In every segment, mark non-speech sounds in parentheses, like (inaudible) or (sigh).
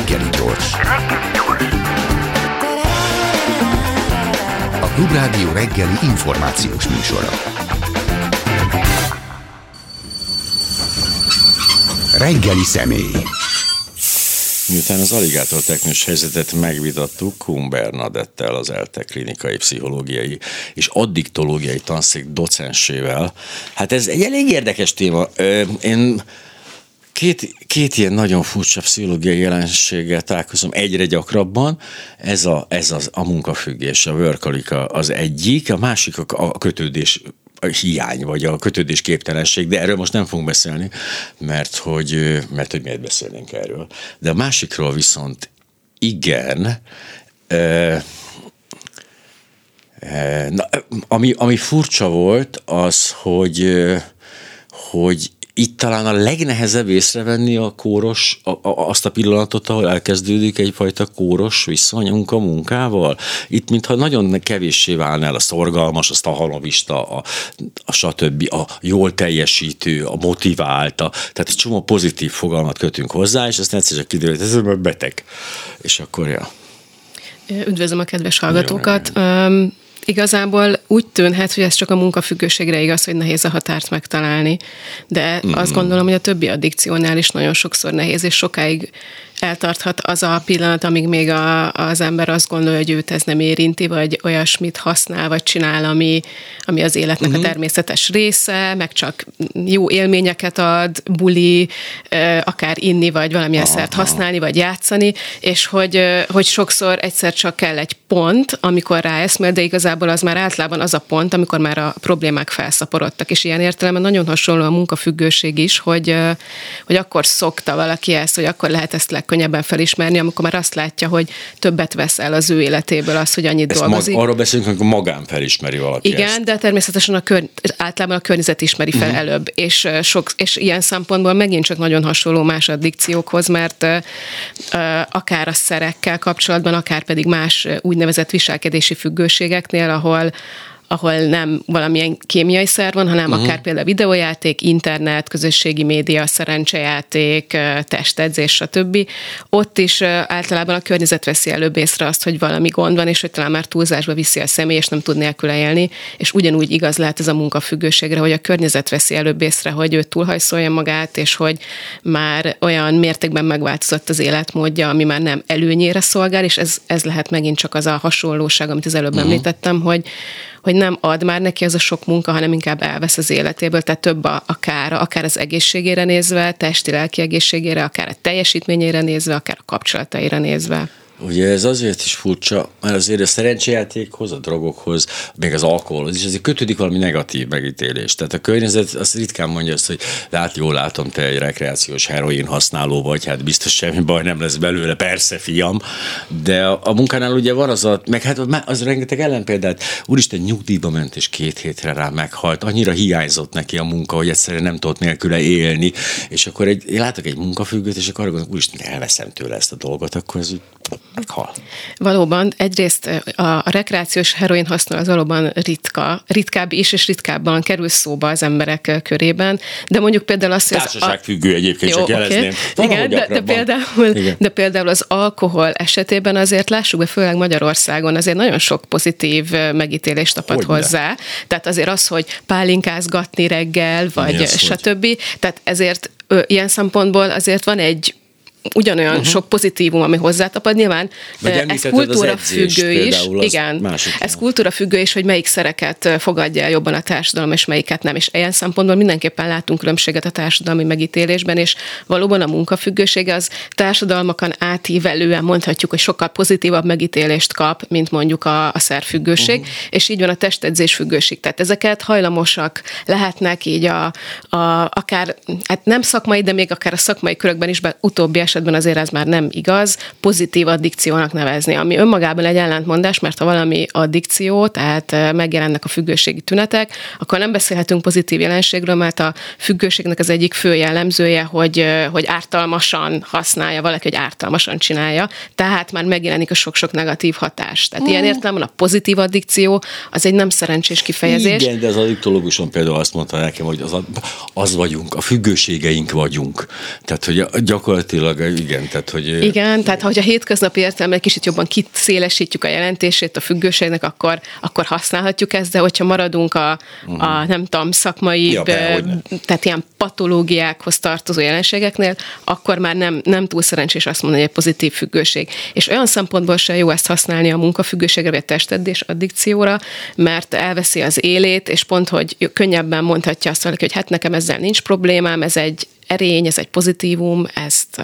Reggeli gyors. A Klubrádió reggeli információs műsora. Reggeli személy. Miután az aligátor technős helyzetet megvitattuk Kuhn Bernadettel, az ELTE klinikai pszichológiai és addiktológiai tanszék docensével, hát ez egy elég érdekes téma. Én két, két ilyen nagyon furcsa pszichológiai jelenséggel találkozom egyre gyakrabban. Ez a, ez az, a munkafüggés, a workalika az egyik, a másik a, a kötődés a hiány, vagy a kötődés képtelenség, de erről most nem fogunk beszélni, mert hogy, mert hogy miért beszélnénk erről. De a másikról viszont igen, Na, ami, ami furcsa volt, az, hogy, hogy itt talán a legnehezebb észrevenni a kóros, a, a, azt a pillanatot, ahol elkezdődik egyfajta kóros viszonyunk a munkával. Itt mintha nagyon kevéssé válna el a szorgalmas, a halavista, a, a stb., a jól teljesítő, a motivált, a, tehát egy csomó pozitív fogalmat kötünk hozzá, és aztán egyszerűen kiderül, hogy ez beteg. És akkor, ja. Üdvözlöm a kedves hallgatókat. Jó, igazából úgy tűnhet, hogy ez csak a munkafüggőségre igaz, hogy nehéz a határt megtalálni, de mm. azt gondolom, hogy a többi addikciónál is nagyon sokszor nehéz, és sokáig eltarthat az a pillanat, amíg még a, az ember azt gondolja, hogy őt ez nem érinti, vagy olyasmit használ, vagy csinál, ami, ami az életnek uh-huh. a mhm. természetes része, meg csak jó élményeket ad, buli, akár inni, vagy valamilyen Aha. szert használni, vagy játszani, és hogy, hogy sokszor egyszer csak kell egy pont, amikor ráeszmél, de igazából az már általában az a pont, amikor már a problémák felszaporodtak, és ilyen értelemben nagyon hasonló a munkafüggőség is, hogy, hogy akkor szokta valaki ezt, hogy akkor lehet ezt leg legkönnyebben felismerni, amikor már azt látja, hogy többet vesz el az ő életéből az, hogy annyit ezt dolgozik. Mag, arról beszélünk, amikor magán felismeri valaki Igen, ezt. de természetesen a kör, általában a környezet ismeri fel uh-huh. előbb, és, sok, és ilyen szempontból megint csak nagyon hasonló más addikciókhoz, mert uh, akár a szerekkel kapcsolatban, akár pedig más úgynevezett viselkedési függőségeknél, ahol ahol nem valamilyen kémiai szer van, hanem uh-huh. akár például videójáték, internet, közösségi média, szerencsejáték, testedzés, stb. Ott is általában a környezet veszi előbb észre azt, hogy valami gond van, és hogy talán már túlzásba viszi a személy, és nem tud nélküle élni, és ugyanúgy igaz lehet ez a munkafüggőségre, hogy a környezet veszi előbb észre, hogy ő túlhajszolja magát, és hogy már olyan mértékben megváltozott az életmódja, ami már nem előnyére szolgál, és ez, ez lehet megint csak az a hasonlóság, amit az előbb uh-huh. említettem, hogy, hogy nem ad már neki az a sok munka, hanem inkább elvesz az életéből, tehát több a, a kára, akár az egészségére nézve, testi-lelki egészségére, akár a teljesítményére nézve, akár a kapcsolataira nézve. Ugye ez azért is furcsa, mert azért a szerencsejátékhoz, a drogokhoz, még az alkoholhoz is azért kötődik valami negatív megítélés. Tehát a környezet azt ritkán mondja azt, hogy lát, jól látom, te egy rekreációs heroin használó vagy, hát biztos semmi baj nem lesz belőle, persze, fiam. De a, a munkánál ugye van az a, meg hát az rengeteg ellenpéldát, úristen nyugdíjba ment és két hétre rá meghalt, annyira hiányzott neki a munka, hogy egyszerűen nem tudott nélküle élni, és akkor egy, látok egy munkafüggőt, és akkor arra gondolok, úristen, elveszem tőle ezt a dolgot, akkor ez meghal. Valóban, egyrészt a rekreációs heroin használ az valóban ritka, ritkább is, és ritkábban kerül szóba az emberek körében, de mondjuk például azt, hogy... Társaságfüggő egyébként, Jó, csak jelezném. Okay. Igen, de, de, például, Igen. de például az alkohol esetében azért lássuk be, főleg Magyarországon azért nagyon sok pozitív megítélést tapad Hogyne. hozzá. Tehát azért az, hogy pálinkázgatni reggel, vagy stb. Hogy? Tehát ezért ilyen szempontból azért van egy ugyanolyan uh-huh. sok pozitívum, ami hozzátapad. Nyilván ez kultúra függő is. Igen, ez kultúra függő is, hogy melyik szereket fogadja el jobban a társadalom, és melyiket nem. És ilyen szempontból mindenképpen látunk különbséget a társadalmi megítélésben, és valóban a munkafüggőség az társadalmakon átívelően mondhatjuk, hogy sokkal pozitívabb megítélést kap, mint mondjuk a, a szerfüggőség, uh-huh. és így van a testedzés függőség. Tehát ezeket hajlamosak lehetnek így a, a akár, hát nem szakmai, de még akár a szakmai körökben is, be utóbbi esetben azért ez már nem igaz, pozitív addikciónak nevezni, ami önmagában egy ellentmondás, mert ha valami addikció, tehát megjelennek a függőségi tünetek, akkor nem beszélhetünk pozitív jelenségről, mert a függőségnek az egyik fő jellemzője, hogy, hogy ártalmasan használja valaki, hogy ártalmasan csinálja, tehát már megjelenik a sok-sok negatív hatás. Tehát mm. ilyen értelemben a pozitív addikció az egy nem szerencsés kifejezés. Igen, de az addiktológuson például azt mondta nekem, hogy az, az vagyunk, a függőségeink vagyunk. Tehát, hogy gyakorlatilag igen, tehát hogy... Igen, tehát ha a hétköznapi értelemben egy kicsit jobban kiszélesítjük a jelentését a függőségnek, akkor, akkor használhatjuk ezt, de hogyha maradunk a, uh-huh. a nem tudom, szakmai, ja, be, tehát ilyen patológiákhoz tartozó jelenségeknél, akkor már nem, nem túl szerencsés azt mondani, hogy egy pozitív függőség. És olyan szempontból sem jó ezt használni a munkafüggőségre, vagy a testedés addikcióra, mert elveszi az élét, és pont, hogy könnyebben mondhatja azt valaki, hogy hát nekem ezzel nincs problémám, ez egy erény, ez egy pozitívum, ezt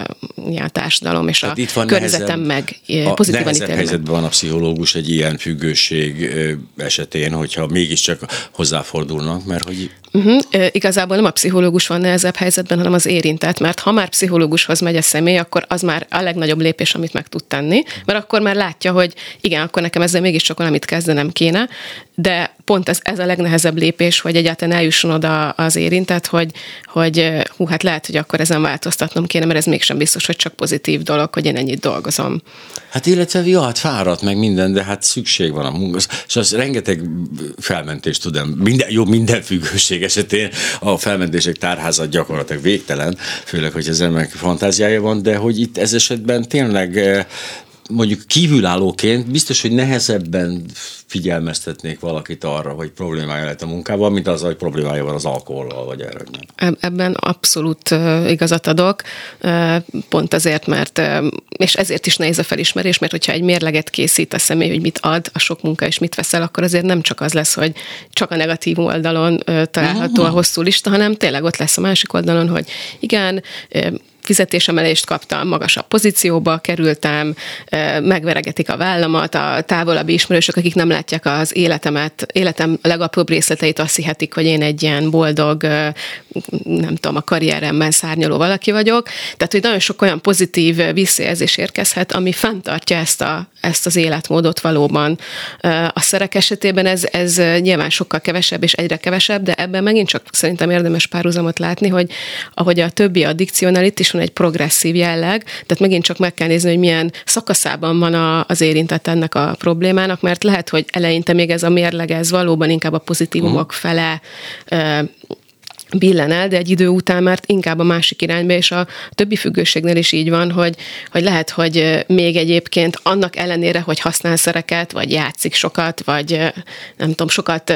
a társadalom és Tehát a itt van környezetem meg pozitívan ítéli. helyzetben van a pszichológus egy ilyen függőség esetén, hogyha mégiscsak hozzáfordulnak, mert hogy... Uh-huh. Igazából nem a pszichológus van nehezebb helyzetben, hanem az érintett, mert ha már pszichológushoz megy a személy, akkor az már a legnagyobb lépés, amit meg tud tenni, mert akkor már látja, hogy igen, akkor nekem ezzel mégiscsak valamit kezdenem kéne, de pont ez, ez a legnehezebb lépés, hogy egyáltalán eljusson oda az érintett, hogy, hogy hú, hát lehet, hogy akkor ezen változtatnom kéne, mert ez mégsem biztos, hogy csak pozitív dolog, hogy én ennyit dolgozom. Hát illetve, jó, hát fáradt meg minden, de hát szükség van a munka. Az rengeteg felmentést tudom. Minden, jó, minden függőség esetén a felmentések tárházat gyakorlatilag végtelen, főleg, hogy az emberek fantáziája van, de hogy itt ez esetben tényleg eh, mondjuk kívülállóként biztos, hogy nehezebben figyelmeztetnék valakit arra, hogy problémája lehet a munkával, mint az, hogy problémája van az alkohollal, vagy erre. Ebben abszolút igazat adok, pont azért, mert, és ezért is nehéz a felismerés, mert hogyha egy mérleget készít a személy, hogy mit ad a sok munka, és mit veszel, akkor azért nem csak az lesz, hogy csak a negatív oldalon található a hosszú lista, hanem tényleg ott lesz a másik oldalon, hogy igen, fizetésemelést kaptam, magasabb pozícióba kerültem, megveregetik a vállamat, a távolabbi ismerősök, akik nem látják az életemet, életem legapróbb részleteit, azt hihetik, hogy én egy ilyen boldog, nem tudom, a karrieremben szárnyaló valaki vagyok. Tehát, hogy nagyon sok olyan pozitív visszajelzés érkezhet, ami fenntartja ezt, a, ezt az életmódot valóban. A szerek esetében ez, ez nyilván sokkal kevesebb és egyre kevesebb, de ebben megint csak szerintem érdemes párhuzamot látni, hogy ahogy a többi addikciónál itt is van egy progresszív jelleg, tehát megint csak meg kell nézni, hogy milyen szakaszában van a, az érintett ennek a problémának, mert lehet, hogy eleinte még ez a mérleg, ez valóban inkább a pozitívumok uh-huh. fele billen el, de egy idő után már inkább a másik irányba, és a többi függőségnél is így van, hogy, hogy lehet, hogy még egyébként annak ellenére, hogy használ szereket, vagy játszik sokat, vagy nem tudom, sokat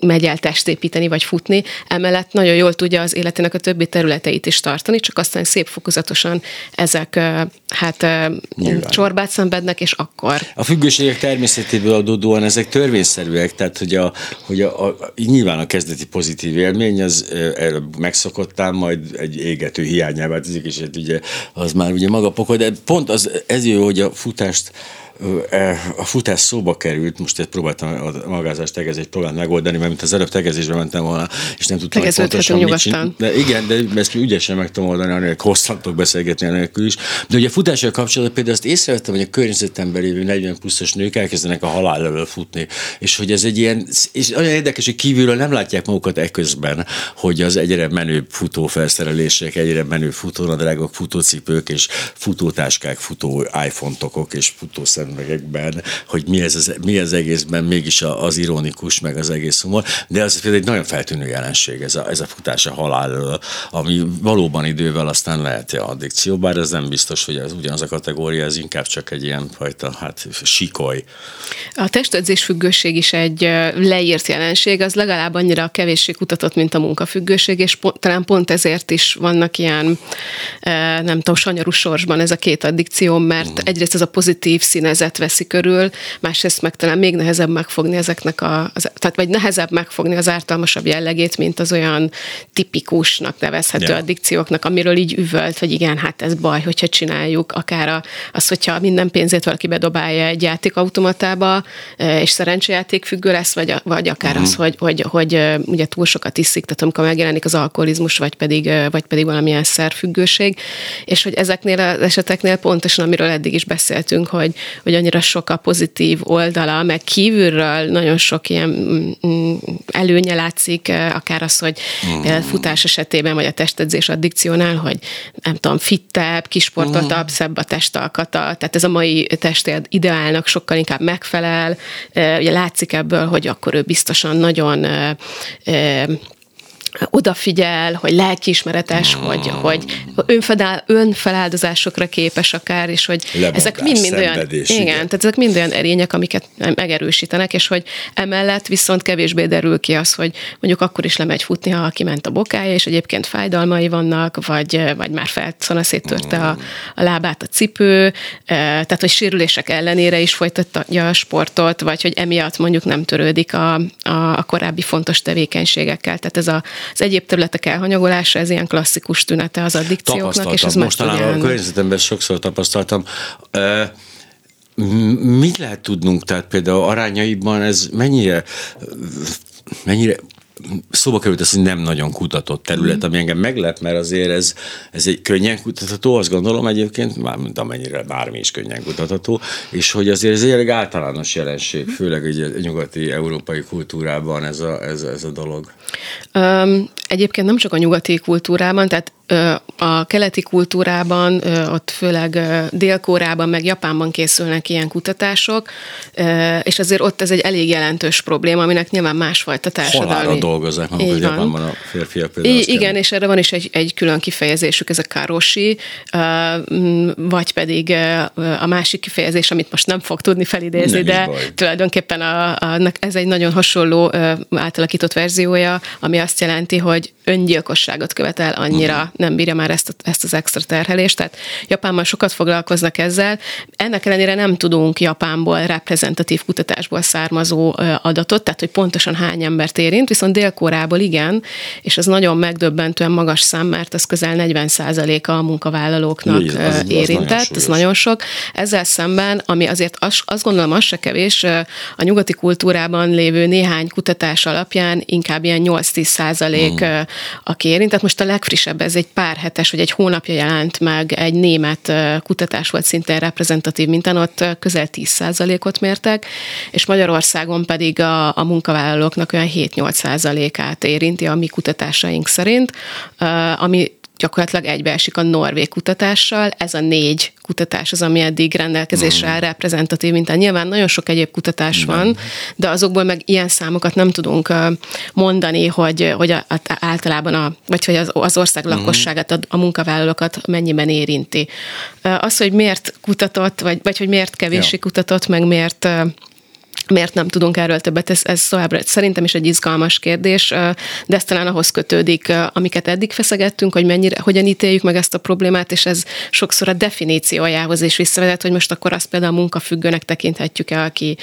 megy el testépíteni, vagy futni, emellett nagyon jól tudja az életének a többi területeit is tartani, csak aztán szép fokozatosan ezek hát Nyilván. csorbát szenvednek, és akkor. A függőségek természetéből adódóan ezek törvényszerűek, tehát hogy, a, hogy a, a, nyilván a kezdeti pozitív élmény az megszokottál, majd egy égető hiányává változik, és hát ugye az már ugye maga pokol, de pont az, ez jó, hogy a futást a futás szóba került, most ezt próbáltam a magázást tegezést próbálni megoldani, mert mint az előbb tegezésbe mentem volna, és nem tudtam, hogy pontosan mit csinálni. De igen, de ezt ügyesen meg tudom oldani, anélkül hosszantok beszélgetni anélkül is. De ugye a futással kapcsolatban például azt észrevettem, hogy a környezetemben lévő 40 pluszos nők elkezdenek a halál elől futni, és hogy ez egy ilyen, és olyan érdekes, hogy kívülről nem látják magukat eközben, hogy az egyre menőbb futófelszerelések, egyre menőbb futónadrágok, futócipők és futótáskák, futó iPhone-tokok és futószem szemüvegekben, hogy mi ez az, mi az egészben mégis az ironikus, meg az egész humor, de ez egy nagyon feltűnő jelenség, ez a, ez a futás a halál, ami valóban idővel aztán lehet a addikció, bár ez nem biztos, hogy ez ugyanaz a kategória, ez inkább csak egy ilyen fajta, hát sikoly. A testedzés függőség is egy leírt jelenség, az legalább annyira kevéssé kutatott, mint a munkafüggőség, és pont, talán pont ezért is vannak ilyen, nem tudom, sanyarú sorsban ez a két addikció, mert uh-huh. egyrészt ez a pozitív színez helyzet veszi körül, másrészt meg talán még nehezebb megfogni ezeknek a, az, tehát vagy nehezebb megfogni az ártalmasabb jellegét, mint az olyan tipikusnak nevezhető yeah. addikcióknak, amiről így üvölt, hogy igen, hát ez baj, hogyha csináljuk, akár a, az, hogyha minden pénzét valaki bedobálja egy játékautomatába, e, és szerencsejáték függő lesz, vagy, vagy akár uh-huh. az, hogy, hogy, hogy ugye túl sokat iszik, tehát amikor megjelenik az alkoholizmus, vagy pedig, vagy pedig valamilyen szerfüggőség, és hogy ezeknél az eseteknél pontosan, amiről eddig is beszéltünk, hogy, hogy annyira sok a pozitív oldala, meg kívülről nagyon sok ilyen mm, mm, előnye látszik, akár az, hogy mm. futás esetében, vagy a testedzés addikciónál, hogy nem tudom, fittebb, kisportoltabb, mm. szebb a testalkata, tehát ez a mai testéd ideálnak sokkal inkább megfelel, ugye látszik ebből, hogy akkor ő biztosan nagyon odafigyel, hogy lelkiismeretes, hmm. hogy, hogy önfedál, önfeláldozásokra képes akár, és hogy Lemondás, ezek mind-mind olyan, igen, igen, tehát ezek mind olyan erények, amiket megerősítenek, és hogy emellett viszont kevésbé derül ki az, hogy mondjuk akkor is lemegy futni, ha kiment a bokája, és egyébként fájdalmai vannak, vagy, vagy már felszana széttörte a, a lábát a cipő, tehát hogy sérülések ellenére is folytatja a sportot, vagy hogy emiatt mondjuk nem törődik a, a, a korábbi fontos tevékenységekkel. Tehát ez a az egyéb területek elhanyagolása, ez ilyen klasszikus tünete az addikcióknak, és ez mostanában a környezetemben sokszor tapasztaltam. Mit lehet tudnunk, tehát például arányaiban ez mennyire mennyire szóba került az, hogy nem nagyon kutatott terület, ami engem meglep, mert azért ez, ez egy könnyen kutatható, azt gondolom egyébként, már mint amennyire bármi is könnyen kutatható, és hogy azért ez egy általános jelenség, főleg egy a nyugati európai kultúrában ez a, ez, ez a dolog. Um, egyébként nem csak a nyugati kultúrában, tehát a keleti kultúrában, ott főleg Dél-Kórában, meg Japánban készülnek ilyen kutatások, és azért ott ez egy elég jelentős probléma, aminek nyilván másfajta társadalmi... Halálra dolgozzák maguk, hogy Japánban a férfiak például. I- igen, és erre van is egy, egy külön kifejezésük, ez a karoshi, vagy pedig a másik kifejezés, amit most nem fog tudni felidézni, de baj. tulajdonképpen a, a, ez egy nagyon hasonló átalakított verziója, ami azt jelenti, hogy öngyilkosságot követel annyira, uh-huh. nem bírja már ezt, ezt az extra terhelést. Tehát Japánban sokat foglalkoznak ezzel. Ennek ellenére nem tudunk Japánból reprezentatív kutatásból származó adatot, tehát hogy pontosan hány embert érint, viszont Dél-Koreából igen, és ez nagyon megdöbbentően magas szám, mert ez közel 40 a a munkavállalóknak az, az, érintett, nagyon ez nagyon sok. Ezzel szemben, ami azért az, azt gondolom, az se kevés, a nyugati kultúrában lévő néhány kutatás alapján inkább ilyen 8-10 százalék hmm aki érintett. Most a legfrissebb, ez egy pár hetes, vagy egy hónapja jelent meg, egy német kutatás volt szintén reprezentatív minten, ott közel 10%-ot mértek, és Magyarországon pedig a, a munkavállalóknak olyan 7-8 át érinti a mi kutatásaink szerint, ami gyakorlatilag egybeesik a norvég kutatással. Ez a négy kutatás az, ami eddig rendelkezésre áll reprezentatív mintán. Nyilván nagyon sok egyéb kutatás van, de azokból meg ilyen számokat nem tudunk mondani, hogy, hogy a, általában a, vagy hogy az, az ország mhm. lakosságát, a, a munkavállalókat mennyiben érinti. Az, hogy miért kutatott, vagy, vagy hogy miért kevéssé ja. kutatott, meg miért Miért nem tudunk erről többet? Ez, ez továbbra szerintem is egy izgalmas kérdés, de ez talán ahhoz kötődik, amiket eddig feszegettünk, hogy mennyire, hogyan ítéljük meg ezt a problémát, és ez sokszor a definíciójához is visszavezet, hogy most akkor azt például a munkafüggőnek tekinthetjük-e, aki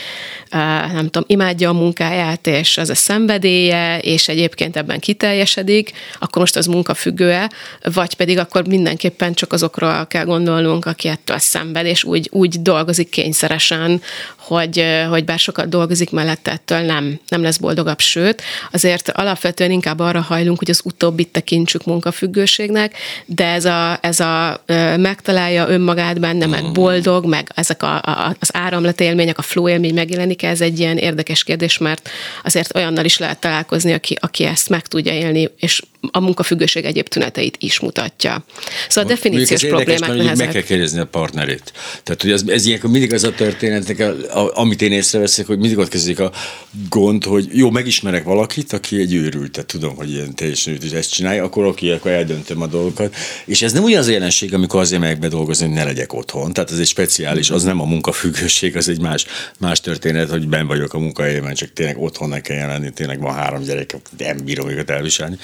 nem tudom, imádja a munkáját, és az a szenvedélye, és egyébként ebben kiteljesedik, akkor most az munkafüggő-e, vagy pedig akkor mindenképpen csak azokról kell gondolnunk, aki ettől szenved, és úgy, úgy dolgozik kényszeresen, hogy, hogy bár sokat dolgozik mellette, ettől nem, nem lesz boldogabb, sőt, azért alapvetően inkább arra hajlunk, hogy az utóbbit tekintsük munkafüggőségnek, de ez a, ez a megtalálja önmagát benne, meg mm. boldog, meg ezek a, a, az áramlatélmények, a flow élmény megjelenik, ez egy ilyen érdekes kérdés, mert azért olyannal is lehet találkozni, aki, aki ezt meg tudja élni, és a munkafüggőség egyéb tüneteit is mutatja. Szóval a definíciós problémák nehezek. Meg kell kérdezni a partnerét. Tehát, hogy ez, ez ilyenkor mindig az a történetnek, a, a, amit én észreveszek, hogy mindig ott kezdődik a gond, hogy jó, megismerek valakit, aki egy őrült, tehát tudom, hogy ilyen teljesen őrült, ezt csinálja, akkor oké, akkor eldöntöm a dolgokat. És ez nem ugyanaz a jelenség, amikor azért megyek bedolgozni, hogy ne legyek otthon. Tehát ez egy speciális, az nem a munkafüggőség, az egy más, más történet, hogy ben vagyok a munkahelyemen, csak tényleg otthon ne kell jelenni, tényleg van három gyerek, nem bírom őket elviselni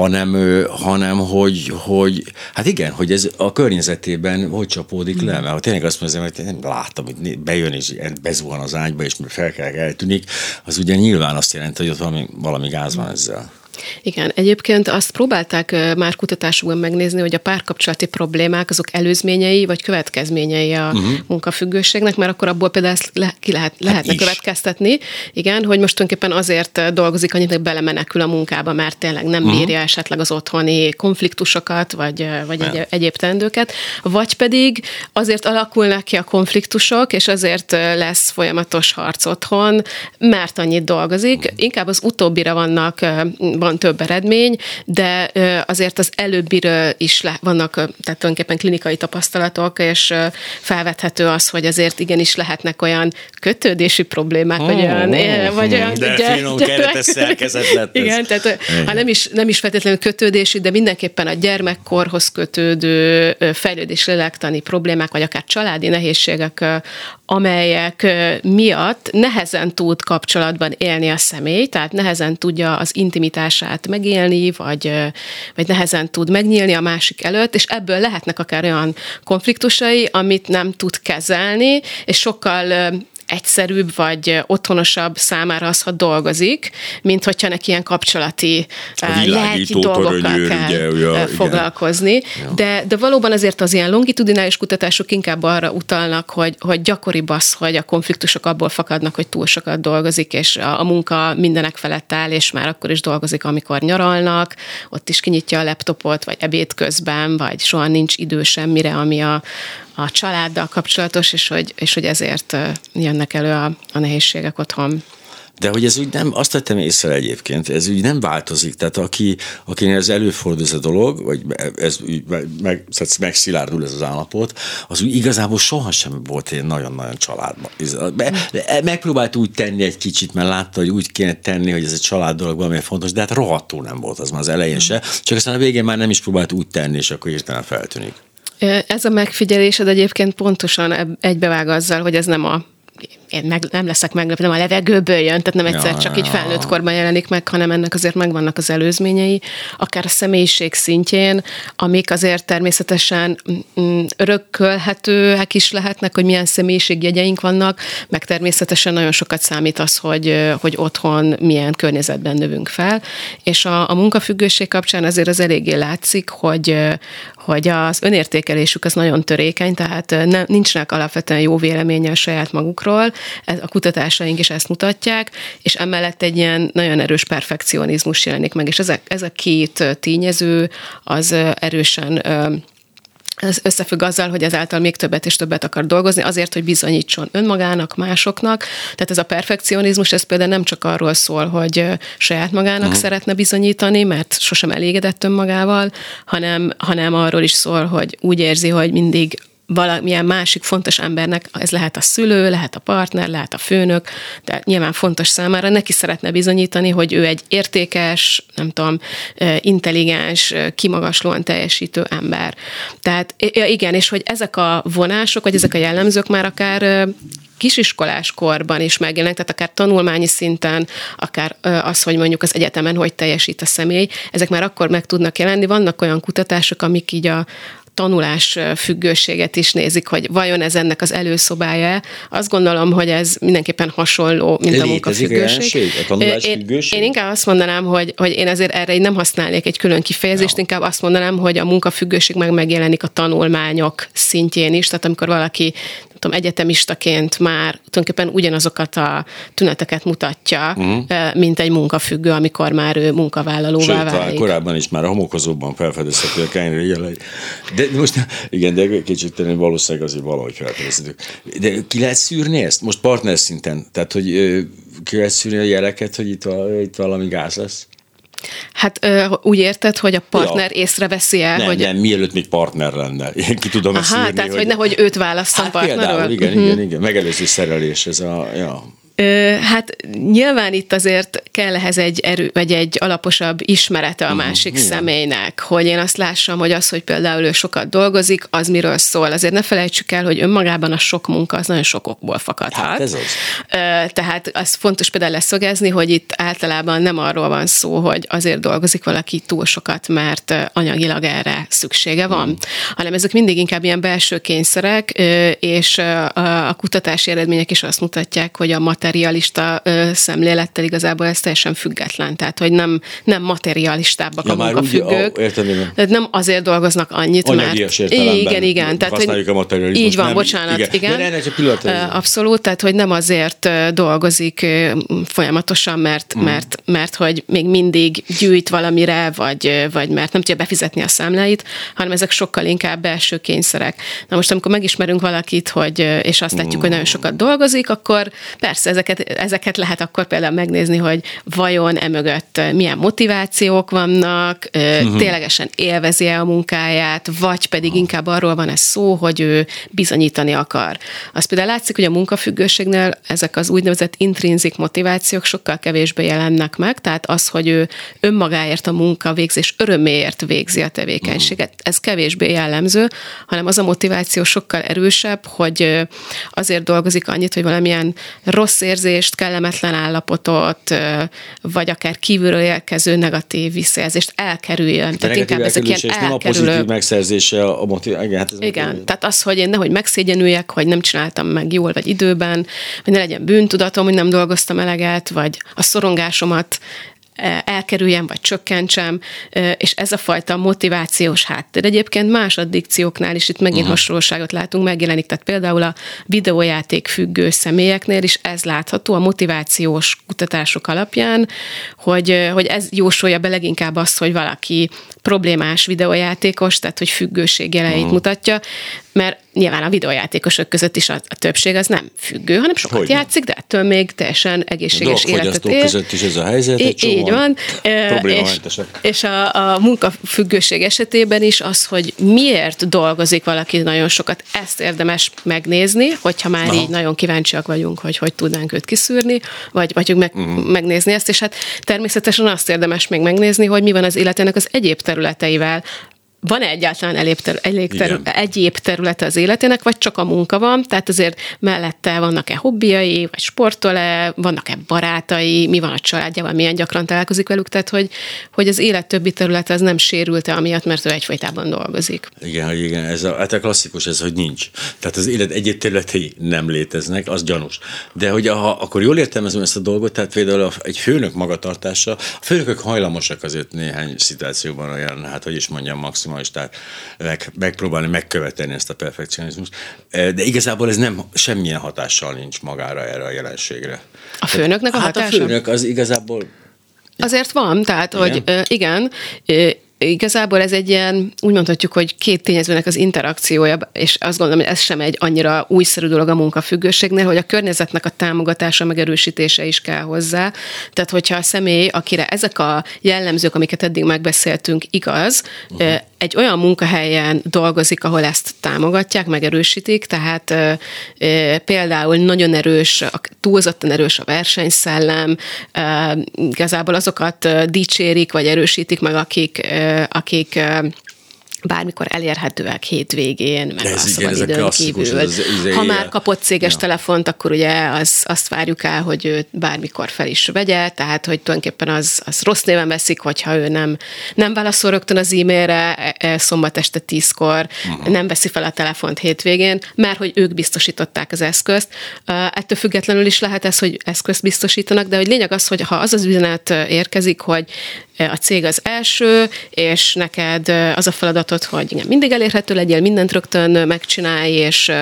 hanem, hanem hogy, hogy, hát igen, hogy ez a környezetében hogy csapódik le, mert ha tényleg azt mondom, hogy nem látom, hogy bejön és bezuhan az ágyba, és fel kell eltűnik, az ugye nyilván azt jelenti, hogy ott valami, valami gáz van ezzel. Igen, egyébként azt próbálták már kutatásokban megnézni, hogy a párkapcsolati problémák azok előzményei vagy következményei a uh-huh. munkafüggőségnek, mert akkor abból például ezt le, ki lehet, hát lehetne is. következtetni, igen, hogy most tulajdonképpen azért dolgozik annyit, hogy belemenekül a munkába, mert tényleg nem uh-huh. bírja esetleg az otthoni konfliktusokat, vagy, vagy egy, egyéb tendőket, vagy pedig azért alakulnak ki a konfliktusok, és azért lesz folyamatos harc otthon, mert annyit dolgozik. Inkább az utóbbira vannak, van van több eredmény, de azért az előbbiről is le, vannak tehát tulajdonképpen klinikai tapasztalatok, és felvethető az, hogy azért igenis lehetnek olyan kötődési problémák, oh, vagy olyan, oh, vagy olyan de ugye, finom keretes szerkezet lett ez. Igen, tehát ha nem is, nem is feltétlenül kötődési, de mindenképpen a gyermekkorhoz kötődő fejlődés lélektani problémák, vagy akár családi nehézségek, amelyek miatt nehezen tud kapcsolatban élni a személy, tehát nehezen tudja az intimitását megélni, vagy, vagy nehezen tud megnyílni a másik előtt, és ebből lehetnek akár olyan konfliktusai, amit nem tud kezelni, és sokkal egyszerűbb vagy otthonosabb számára az, ha dolgozik, mint hogyha neki ilyen kapcsolati lelki dolgokkal kell ugye, ugye, foglalkozni. Ja. De, de valóban azért az ilyen longitudinális kutatások inkább arra utalnak, hogy, hogy gyakoribb az, hogy a konfliktusok abból fakadnak, hogy túl sokat dolgozik, és a, a munka mindenek felett áll, és már akkor is dolgozik, amikor nyaralnak, ott is kinyitja a laptopot, vagy ebéd közben, vagy soha nincs idő semmire, ami a, a családdal kapcsolatos, és hogy, és hogy ezért jönnek elő a, a nehézségek otthon. De hogy ez úgy nem, azt tettem észre egyébként, ez úgy nem változik. Tehát aki, akinek ez előfordul ez a dolog, vagy ez meg, meg, megszilárdul ez az állapot, az úgy igazából sohasem volt egy nagyon-nagyon családban. Megpróbált úgy tenni egy kicsit, mert látta, hogy úgy kéne tenni, hogy ez egy család dolog valami fontos, de hát rohadtul nem volt az már az elején se. Csak aztán a végén már nem is próbált úgy tenni, és akkor hirtelen feltűnik. Ez a megfigyelésed egyébként pontosan egybevág azzal, hogy ez nem a én meg, nem leszek meglepve, nem a levegőből jön, tehát nem egyszer ja, csak így felnőtt korban jelenik meg, hanem ennek azért megvannak az előzményei, akár a személyiség szintjén, amik azért természetesen mm, örökölhetőek is lehetnek, hogy milyen személyiségjegyeink vannak, meg természetesen nagyon sokat számít az, hogy, hogy otthon milyen környezetben növünk fel, és a, a munkafüggőség kapcsán azért az eléggé látszik, hogy, hogy az önértékelésük az nagyon törékeny, tehát nem, nincsnek alapvetően jó véleménye a saját magukról, a kutatásaink is ezt mutatják, és emellett egy ilyen nagyon erős perfekcionizmus jelenik meg, és ez a, ez a két tényező az erősen ez összefügg azzal, hogy ezáltal még többet és többet akar dolgozni, azért, hogy bizonyítson önmagának, másoknak. Tehát ez a perfekcionizmus, ez például nem csak arról szól, hogy saját magának uh-huh. szeretne bizonyítani, mert sosem elégedett önmagával, hanem, hanem arról is szól, hogy úgy érzi, hogy mindig valamilyen másik fontos embernek, ez lehet a szülő, lehet a partner, lehet a főnök, de nyilván fontos számára, neki szeretne bizonyítani, hogy ő egy értékes, nem tudom, intelligens, kimagaslóan teljesítő ember. Tehát igen, és hogy ezek a vonások, vagy ezek a jellemzők már akár kisiskolás korban is megjelennek, tehát akár tanulmányi szinten, akár az, hogy mondjuk az egyetemen hogy teljesít a személy, ezek már akkor meg tudnak jelenni. Vannak olyan kutatások, amik így a, tanulás függőséget is nézik, hogy vajon ez ennek az előszobája. Azt gondolom, hogy ez mindenképpen hasonló, mint a munkafüggőség. A tanulás én, függőség? Én inkább azt mondanám, hogy, hogy én azért erre nem használnék egy külön kifejezést, ja. inkább azt mondanám, hogy a munkafüggőség meg megjelenik a tanulmányok szintjén is, tehát amikor valaki tudom, egyetemistaként már tulajdonképpen ugyanazokat a tüneteket mutatja, uh-huh. mint egy munkafüggő, amikor már ő munkavállalóvá Sőt, válik. korábban is már a homokozóban felfedezhető a kenyre jelei. De most, igen, de kicsit valószínűleg azért valahogy felfedezhető. De ki lehet szűrni ezt? Most partner szinten? Tehát, hogy ki lehet szűrni a jeleket, hogy itt, itt valami gáz lesz? Hát ö, úgy érted, hogy a partner ja. észreveszi el, nem, hogy... Nem, mielőtt még partner lenne. (laughs) Én ki tudom Aha, ezt írni, tehát, hogy, hogy nehogy őt választom hát partnerről. Például, igen, uh-huh. igen, igen, megelőző szerelés, ez a... Ja. Hát nyilván itt azért kell ehhez egy erő, vagy egy alaposabb ismerete a mhm, másik uh-huh, személynek, hogy én azt lássam, hogy az, hogy például ő sokat dolgozik, az miről szól. Azért ne felejtsük el, hogy önmagában a sok munka az nagyon sokokból fakadhat. Hát ez az. Tehát az fontos például leszögezni, hogy itt általában nem arról van szó, hogy azért dolgozik valaki túl sokat, mert anyagilag erre szüksége van, uh-huh. hanem ezek mindig inkább ilyen belső kényszerek, és a kutatási eredmények is azt mutatják, hogy a mater materialista ö, szemlélettel igazából ez teljesen független. Tehát, hogy nem, nem materialistábbak ja, a munkafüggők. Úgy, ó, Tehát nem azért dolgoznak annyit, Anyagias mert... Igen, igen. Tehát, hogy, a materializmus. Így van, nem, bocsánat, igen. igen. De ne, csak Abszolút, tehát, hogy nem azért dolgozik folyamatosan, mert, hmm. mert, mert hogy még mindig gyűjt valamire, vagy, vagy mert nem tudja befizetni a számláit, hanem ezek sokkal inkább belső kényszerek. Na most, amikor megismerünk valakit, hogy, és azt látjuk, hmm. hogy nagyon sokat dolgozik, akkor persze ez ezeket, ezeket lehet akkor például megnézni, hogy vajon emögött milyen motivációk vannak, uh-huh. ténylegesen élvezi-e a munkáját, vagy pedig inkább arról van ez szó, hogy ő bizonyítani akar. Az például látszik, hogy a munkafüggőségnél ezek az úgynevezett intrinzik motivációk sokkal kevésbé jelennek meg, tehát az, hogy ő önmagáért a munka végzés öröméért végzi a tevékenységet, ez kevésbé jellemző, hanem az a motiváció sokkal erősebb, hogy azért dolgozik annyit, hogy valamilyen rossz érzést, kellemetlen állapotot, vagy akár kívülről érkező negatív visszajelzést elkerüljön. Tehát inkább ezek ilyen elkerülő. Nem a pozitív megszerzése a motiváció. Igen, hát Igen, tehát az, hogy én nehogy megszégyenüljek, hogy nem csináltam meg jól vagy időben, hogy ne legyen bűntudatom, hogy nem dolgoztam eleget, vagy a szorongásomat elkerüljem, vagy csökkentsem, és ez a fajta motivációs háttér. Egyébként más addikcióknál is itt megint uh-huh. hasonlóságot látunk, megjelenik, tehát például a videójáték függő személyeknél is ez látható a motivációs kutatások alapján, hogy, hogy ez jósolja be leginkább azt, hogy valaki problémás videójátékos, tehát hogy függőség jeleit uh-huh. mutatja, mert nyilván a videójátékosok között is a, a többség az nem függő, hanem sokat Hogyne. játszik, de ettől még teljesen egészséges életet él. között is ez a helyzet, egy Így van. És, és a, a munkafüggőség esetében is az, hogy miért dolgozik valaki nagyon sokat, ezt érdemes megnézni, hogyha már Aha. így nagyon kíváncsiak vagyunk, hogy hogy tudnánk őt kiszűrni, vagy, vagy meg, uh-huh. megnézni ezt, és hát természetesen azt érdemes még megnézni, hogy mi van az életének az egyéb területeivel, van-e egyáltalán elég, ter- elég ter- egyéb területe az életének, vagy csak a munka van, tehát azért mellette vannak-e hobbiai, vagy sportol-e, vannak-e barátai, mi van a családjával, milyen gyakran találkozik velük, tehát hogy, hogy az élet többi területe az nem sérült-e amiatt, mert ő egyfolytában dolgozik. Igen, hogy igen, ez a, hát a klasszikus ez, hogy nincs. Tehát az élet egyéb területei nem léteznek, az gyanús. De hogy ha akkor jól értelmezem ezt a dolgot, tehát például egy főnök magatartása, a főnökök hajlamosak azért néhány szituációban olyan, hát hogy is mondjam, maximum maximalistát meg, megpróbálni megkövetni ezt a perfekcionizmust. Eh, de igazából ez nem semmilyen hatással nincs magára erre a jelenségre. A főnöknek a hát hatása? a főnök az igazából Azért van, tehát, igen? hogy igen, Igazából ez egy ilyen, úgy mondhatjuk, hogy két tényezőnek az interakciója, és azt gondolom, hogy ez sem egy annyira újszerű dolog a munkafüggőségnél, hogy a környezetnek a támogatása, megerősítése is kell hozzá. Tehát, hogyha a személy, akire ezek a jellemzők, amiket eddig megbeszéltünk, igaz, uh-huh. Egy olyan munkahelyen dolgozik, ahol ezt támogatják, megerősítik, tehát például nagyon erős, túlzottan erős a versenyszellem, igazából azokat dicsérik, vagy erősítik meg, akik akik bármikor elérhetőek hétvégén, meg ez a szabad igen, időn kívül. Az, az, ha már kapott céges ja. telefont, akkor ugye az, azt várjuk el, hogy ő bármikor fel is vegye, tehát hogy tulajdonképpen az, az rossz néven veszik, hogyha ő nem, nem válaszol rögtön az e-mailre e, e, szombat este tízkor, uh-huh. nem veszi fel a telefont hétvégén, mert hogy ők biztosították az eszközt. Ettől függetlenül is lehet ez, hogy eszközt biztosítanak, de hogy lényeg az, hogy ha az az üzenet érkezik, hogy a cég az első, és neked az a feladatod, hogy igen, mindig elérhető legyél, mindent rögtön megcsinálj, és,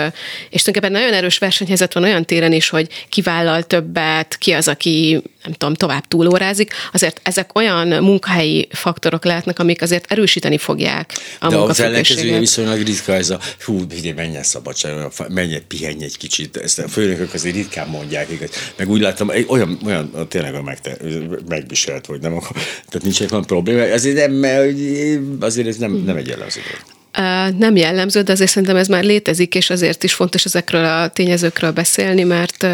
és tulajdonképpen nagyon erős versenyhelyzet van olyan téren is, hogy kivállal többet, ki az, aki nem tudom, tovább túlórázik, azért ezek olyan munkahelyi faktorok lehetnek, amik azért erősíteni fogják a De az ellenkezője viszonylag ritka ez a hú, figyelj, menj el szabadságra, menj pihenj egy kicsit, ezt a főnökök azért ritkán mondják, igaz. meg úgy látom, olyan, olyan tényleg a megte, megviselt, hogy nem, tehát nincs egy olyan probléma, azért nem, azért ez nem, nem egy jellemző nem jellemző, de azért szerintem ez már létezik, és azért is fontos ezekről a tényezőkről beszélni, mert,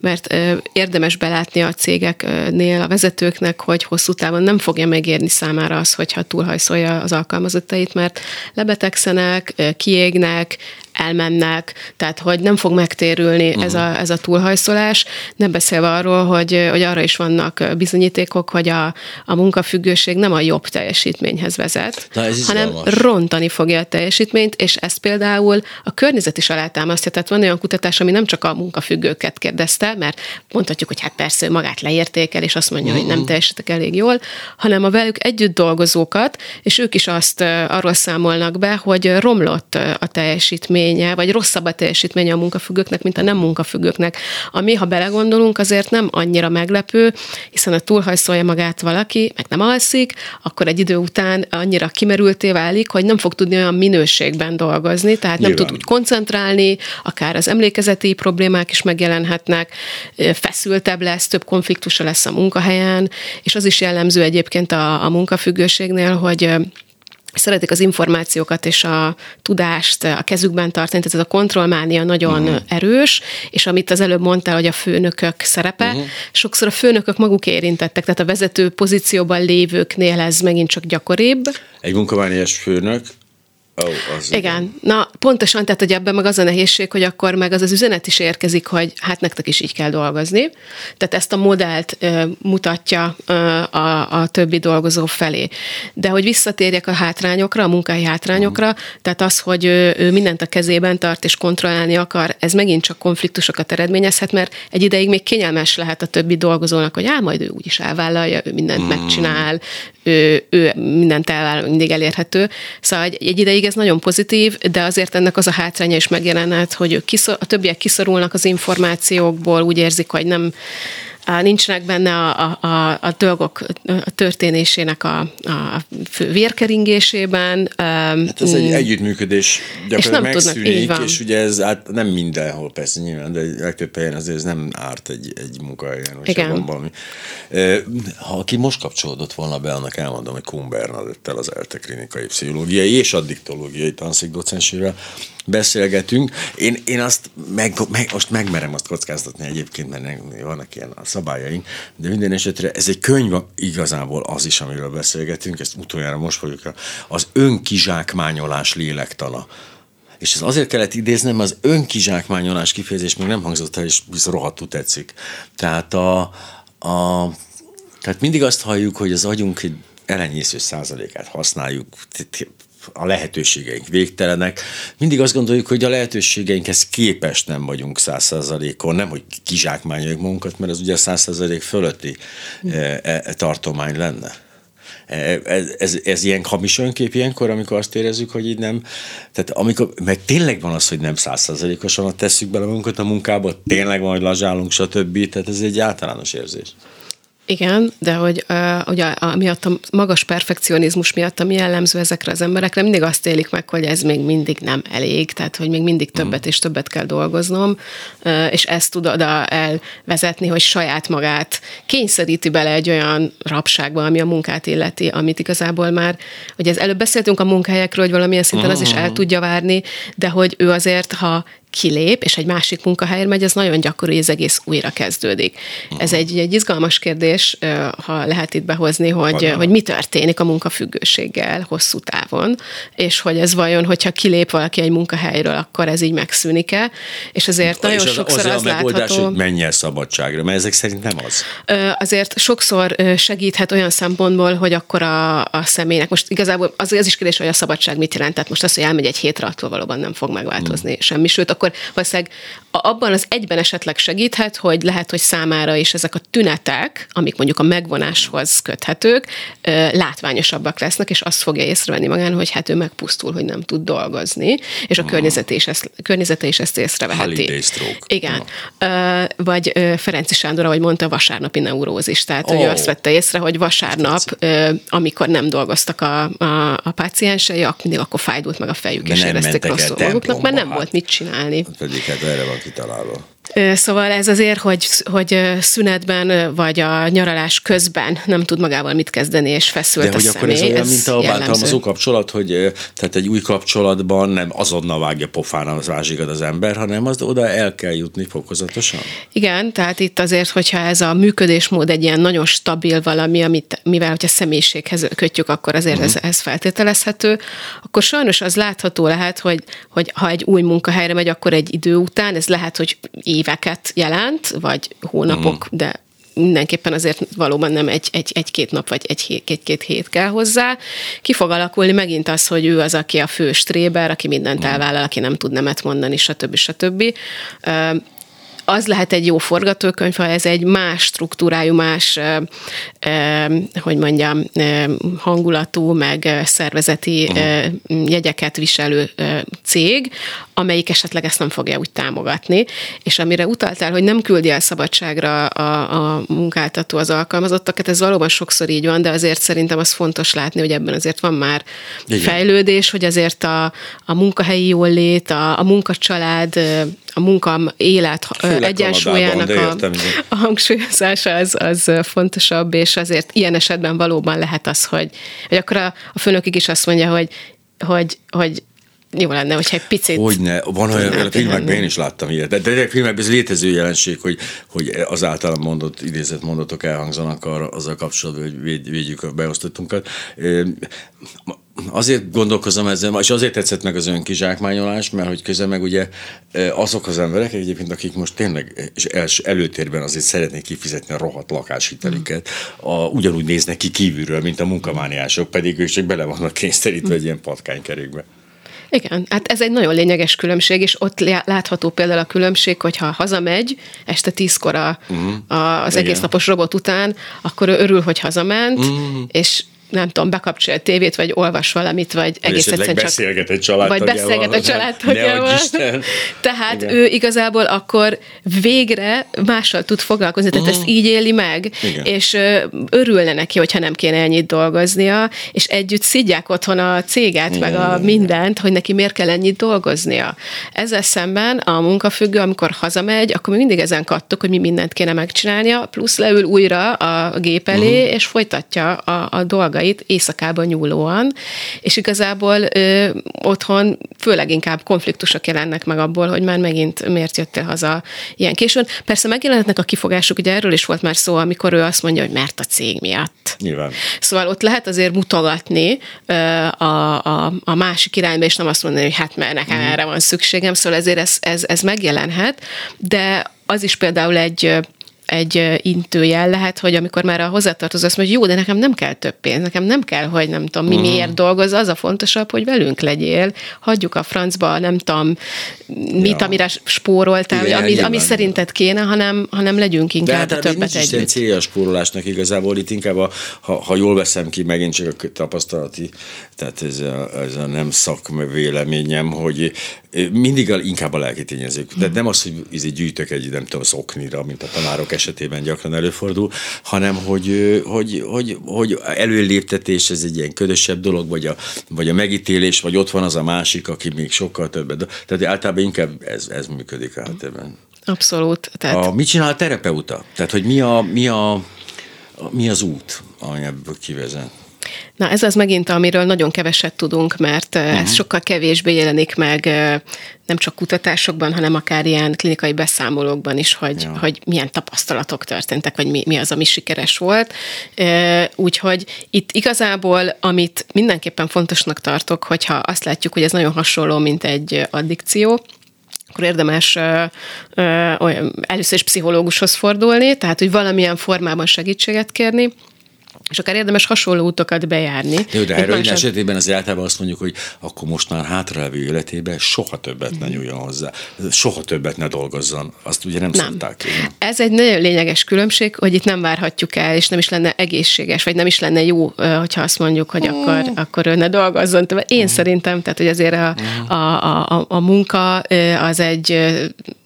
mert érdemes belátni a cégeknél, a vezetőknek, hogy hosszú távon nem fogja megérni számára az, hogyha túlhajszolja az alkalmazottait, mert lebetegszenek, kiégnek, elmennek, tehát hogy nem fog megtérülni uh-huh. ez, a, ez a túlhajszolás, nem beszélve arról, hogy, hogy arra is vannak bizonyítékok, hogy a, a munkafüggőség nem a jobb teljesítményhez vezet, Na, hanem rontani fogja a teljesítményt, és ezt például a környezet is alátámasztja. Tehát van olyan kutatás, ami nem csak a munkafüggőket kérdezte, mert mondhatjuk, hogy hát persze magát leértékel, és azt mondja, uh-huh. hogy nem mhm. teljesítek elég jól, hanem a velük együtt dolgozókat, és ők is azt arról számolnak be, hogy romlott a teljesítmény, teljesítménye, vagy rosszabb a teljesítménye a munkafüggőknek, mint a nem munkafüggőknek. Ami, ha belegondolunk, azért nem annyira meglepő, hiszen a túlhajszolja magát valaki, meg nem alszik, akkor egy idő után annyira kimerülté válik, hogy nem fog tudni olyan minőségben dolgozni, tehát nem Nyilván. tud úgy koncentrálni, akár az emlékezeti problémák is megjelenhetnek, feszültebb lesz, több konfliktusa lesz a munkahelyen, és az is jellemző egyébként a, a munkafüggőségnél, hogy szeretik az információkat és a tudást a kezükben tartani, tehát ez a kontrollmánia nagyon uh-huh. erős, és amit az előbb mondtál, hogy a főnökök szerepe, uh-huh. sokszor a főnökök maguk érintettek, tehát a vezető pozícióban lévőknél ez megint csak gyakoribb. Egy munkavállás főnök Oh, az igen. igen. Na, pontosan, tehát hogy ebben meg az a nehézség, hogy akkor meg az az üzenet is érkezik, hogy hát nektek is így kell dolgozni. Tehát ezt a modellt ö, mutatja ö, a, a többi dolgozó felé. De hogy visszatérjek a hátrányokra, a munkai hátrányokra, uh-huh. tehát az, hogy ő, ő mindent a kezében tart és kontrollálni akar, ez megint csak konfliktusokat eredményezhet, mert egy ideig még kényelmes lehet a többi dolgozónak, hogy á, majd ő úgyis elvállalja, ő mindent uh-huh. megcsinál, ő, ő mindent elvállal, mindig elérhető. Szóval egy, egy ideig ez nagyon pozitív, de azért ennek az a hátránya is megjelenhet, hogy kiszor, a többiek kiszorulnak az információkból, úgy érzik, hogy nem nincsenek benne a, a, a, a dolgok a történésének a, a fő vérkeringésében. Hát ez egy mm. együttműködés gyakorlatilag és nem megszűnik, tudnak, és ugye ez át, nem mindenhol persze nyilván, de legtöbb helyen azért ez nem árt egy, egy munkahelyen, hogyha van valami. Ha aki most kapcsolódott volna be, annak elmondom, hogy Kuhn Bernadettel az ELTE klinikai pszichológiai és addiktológiai tanszék docensével beszélgetünk. Én, én azt meg, meg, most megmerem azt kockáztatni egyébként, mert vannak ilyen a szabályaink, de minden esetre ez egy könyv igazából az is, amiről beszélgetünk, ezt utoljára most fogjuk, az önkizsákmányolás lélektana. És ez azért kellett idéznem, az önkizsákmányolás kifejezés még nem hangzott el, és biztos rohadtul tetszik. Tehát a, a tehát mindig azt halljuk, hogy az agyunk egy elenyésző százalékát használjuk, a lehetőségeink végtelenek. Mindig azt gondoljuk, hogy a lehetőségeinkhez képes nem vagyunk száz százalékon, nem, hogy kizsákmányoljuk magunkat, mert az ugye száz százalék fölötti e, e, tartomány lenne. E, ez, ez, ez ilyen hamis önkép ilyenkor, amikor azt érezzük, hogy így nem, tehát amikor, meg tényleg van az, hogy nem százszerzalékosan tesszük bele magunkat a munkába, tényleg van, hogy lazsálunk, stb. Tehát ez egy általános érzés. Igen, de hogy uh, ugye amiatt a magas perfekcionizmus miatt, ami jellemző ezekre az emberekre, mindig azt élik meg, hogy ez még mindig nem elég, tehát hogy még mindig mhm. többet és többet kell dolgoznom, uh, és ezt tud oda elvezetni, hogy saját magát kényszeríti bele egy olyan rabságba, ami a munkát illeti, amit igazából már, hogy ez előbb beszéltünk a munkahelyekről, hogy valamilyen szinten az is el mhm. tudja várni, de hogy ő azért, ha kilép, és egy másik munkahelyre megy, ez nagyon gyakori, hogy az egész újra kezdődik. Ez egy, egy izgalmas kérdés, ha lehet itt behozni, hogy, hogy mi történik a munkafüggőséggel hosszú távon, és hogy ez vajon, hogyha kilép valaki egy munkahelyről, akkor ez így megszűnik-e, és azért nagyon és az, sokszor az, az a megoldás, látható... hogy menj el szabadságra, mert ezek szerint nem az. Azért sokszor segíthet olyan szempontból, hogy akkor a, a személynek, most igazából az, az is kérdés, hogy a szabadság mit jelent, tehát most az, hogy elmegy egy hétre, attól valóban nem fog megváltozni hmm. semmi, sőt, akkor akkor valószínűleg abban az egyben esetleg segíthet, hogy lehet, hogy számára is ezek a tünetek, amik mondjuk a megvonáshoz köthetők, látványosabbak lesznek, és azt fogja észrevenni magán, hogy hát ő megpusztul, hogy nem tud dolgozni, és a hmm. környezete is ezt, környezete is ezt észreveheti. Igen. No. Vagy Ferenci Sándor, ahogy mondta, vasárnapi neurózis. Tehát oh. ő azt vette észre, hogy vasárnap, amikor nem dolgoztak a, a, a páciensei, mindig akkor fájdult meg a fejük, De és érezték rosszul maguknak, mert nem hát. volt mit csinálni. Pedig hát erre van kitalálva. Szóval ez azért, hogy, hogy szünetben vagy a nyaralás közben nem tud magával mit kezdeni, és feszült De hogy a akkor ez olyan, ez mint a bántalmazó kapcsolat, hogy tehát egy új kapcsolatban nem azonnal vágja pofán az másikat az ember, hanem az oda el kell jutni fokozatosan? Igen, tehát itt azért, hogyha ez a működésmód egy ilyen nagyon stabil valami, amit, mivel hogyha személyiséghez kötjük, akkor azért uh-huh. ez, ez feltételezhető, akkor sajnos az látható lehet, hogy, hogy ha egy új munkahelyre megy, akkor egy idő után, ez lehet, hogy éveket jelent, vagy hónapok, mm. de mindenképpen azért valóban nem egy, egy, egy-két nap, vagy egy-két egy, hét kell hozzá. Ki fog alakulni megint az, hogy ő az, aki a fő stréber, aki mindent mm. elvállal, aki nem tud nemet mondani, stb. stb az lehet egy jó forgatókönyv, ha ez egy más struktúrájú, más hogy mondjam, hangulatú, meg szervezeti uh-huh. jegyeket viselő cég, amelyik esetleg ezt nem fogja úgy támogatni. És amire utaltál, hogy nem küldi el szabadságra a, a munkáltató az alkalmazottakat, ez valóban sokszor így van, de azért szerintem az fontos látni, hogy ebben azért van már Igen. fejlődés, hogy azért a, a munkahelyi jólét, a, a munkacsalád, a munka élet Főleg egyensúlyának a, a hangsúlyozása az, az fontosabb, és azért ilyen esetben valóban lehet az, hogy, hogy akkor a, a főnökig is azt mondja, hogy, hogy, hogy jó lenne, hogyha egy picit... Hogyne, van olyan, a filmekben én is láttam ilyet. De, de a filmekben ez létező jelenség, hogy, hogy az általán mondott, idézett mondatok elhangzanak arra, azzal kapcsolatban, hogy véd, védjük a beosztottunkat. Azért gondolkozom ezzel, és azért tetszett meg az önkizsákmányolás, mert hogy közben meg ugye azok az emberek egyébként, akik most tényleg és els, előtérben azért szeretnék kifizetni a rohadt lakáshitelüket, a, ugyanúgy néznek ki kívülről, mint a munkamániások, pedig ők csak bele vannak kényszerítve egy ilyen patkánykerékbe. Igen, hát ez egy nagyon lényeges különbség, és ott látható például a különbség, hogyha hazamegy este tízkor a, uh-huh. az egész napos robot után, akkor ő örül, hogy hazament, uh-huh. és nem tudom, bekapcsol a tévét, vagy olvas valamit, vagy egész egyszerűen csak... beszélget egy családtagjával. Vagy beszélget a családtagjával. Tehát Igen. ő igazából akkor végre mással tud foglalkozni, tehát uh-huh. ezt így éli meg, Igen. és örülne neki, hogyha nem kéne ennyit dolgoznia, és együtt szidják otthon a céget, Igen. meg a mindent, hogy neki miért kell ennyit dolgoznia. Ezzel szemben a munkafüggő, amikor hazamegy, akkor mi mindig ezen kattuk, hogy mi mindent kéne megcsinálnia, plusz leül újra a gép elé, uh-huh. és folytatja a, a dolgait dolgait éjszakában nyúlóan, és igazából ö, otthon főleg inkább konfliktusok jelennek meg abból, hogy már megint miért jöttél haza ilyen későn. Persze megjelenhetnek a kifogások, ugye erről is volt már szó, amikor ő azt mondja, hogy mert a cég miatt. Nyilván. Szóval ott lehet azért mutogatni ö, a, a, a másik irányba, és nem azt mondani, hogy hát mert nekem mm. erre van szükségem, szóval ezért ez, ez, ez megjelenhet, de az is például egy egy intőjel lehet, hogy amikor már a hozzátartozó azt mondja, hogy jó, de nekem nem kell több pénz, nekem nem kell, hogy nem tudom, mi uh-huh. miért dolgoz, az a fontosabb, hogy velünk legyél, hagyjuk a francba, nem tudom, mit, ja. amire spóroltál, Igen, ami, ami szerinted kéne, hanem, hanem legyünk inkább de hát, többet nincs együtt. Is célja a spórolásnak igazából, itt inkább, a, ha, ha jól veszem ki, megint csak a tapasztalati, tehát ez a, ez a nem szakvéleményem, hogy mindig a, inkább a lelki tényezők. Tehát nem az, hogy izé gyűjtök egy, nem tudom, szoknira, mint a tanárok esetében gyakran előfordul, hanem hogy, hogy, hogy, hogy előléptetés, ez egy ilyen ködösebb dolog, vagy a, vagy a megítélés, vagy ott van az a másik, aki még sokkal többet. Tehát általában inkább ez, ez működik ebben. Abszolút. Tehát... A, mit csinál a terapeuta? Tehát, hogy mi, a, mi, a, mi az út, ami ebből kivezet? Na ez az megint, amiről nagyon keveset tudunk, mert uh-huh. ez sokkal kevésbé jelenik meg nem csak kutatásokban, hanem akár ilyen klinikai beszámolókban is, hogy, ja. hogy milyen tapasztalatok történtek, vagy mi, mi az, ami sikeres volt. Úgyhogy itt igazából, amit mindenképpen fontosnak tartok, hogyha azt látjuk, hogy ez nagyon hasonló, mint egy addikció, akkor érdemes ö, ö, először is pszichológushoz fordulni, tehát hogy valamilyen formában segítséget kérni, és akár érdemes hasonló útokat bejárni. Jó, de erről másod... esetében az általában azt mondjuk, hogy akkor most már hátralevő életében soha többet ne nyúljon hozzá, soha többet ne dolgozzon. Azt ugye nem, nem. szokták. Én. Ez egy nagyon lényeges különbség, hogy itt nem várhatjuk el, és nem is lenne egészséges, vagy nem is lenne jó, hogyha azt mondjuk, hogy mm. akkor, akkor ő ne dolgozzon. Én mm. szerintem, tehát hogy azért a, mm. a, a, a munka az egy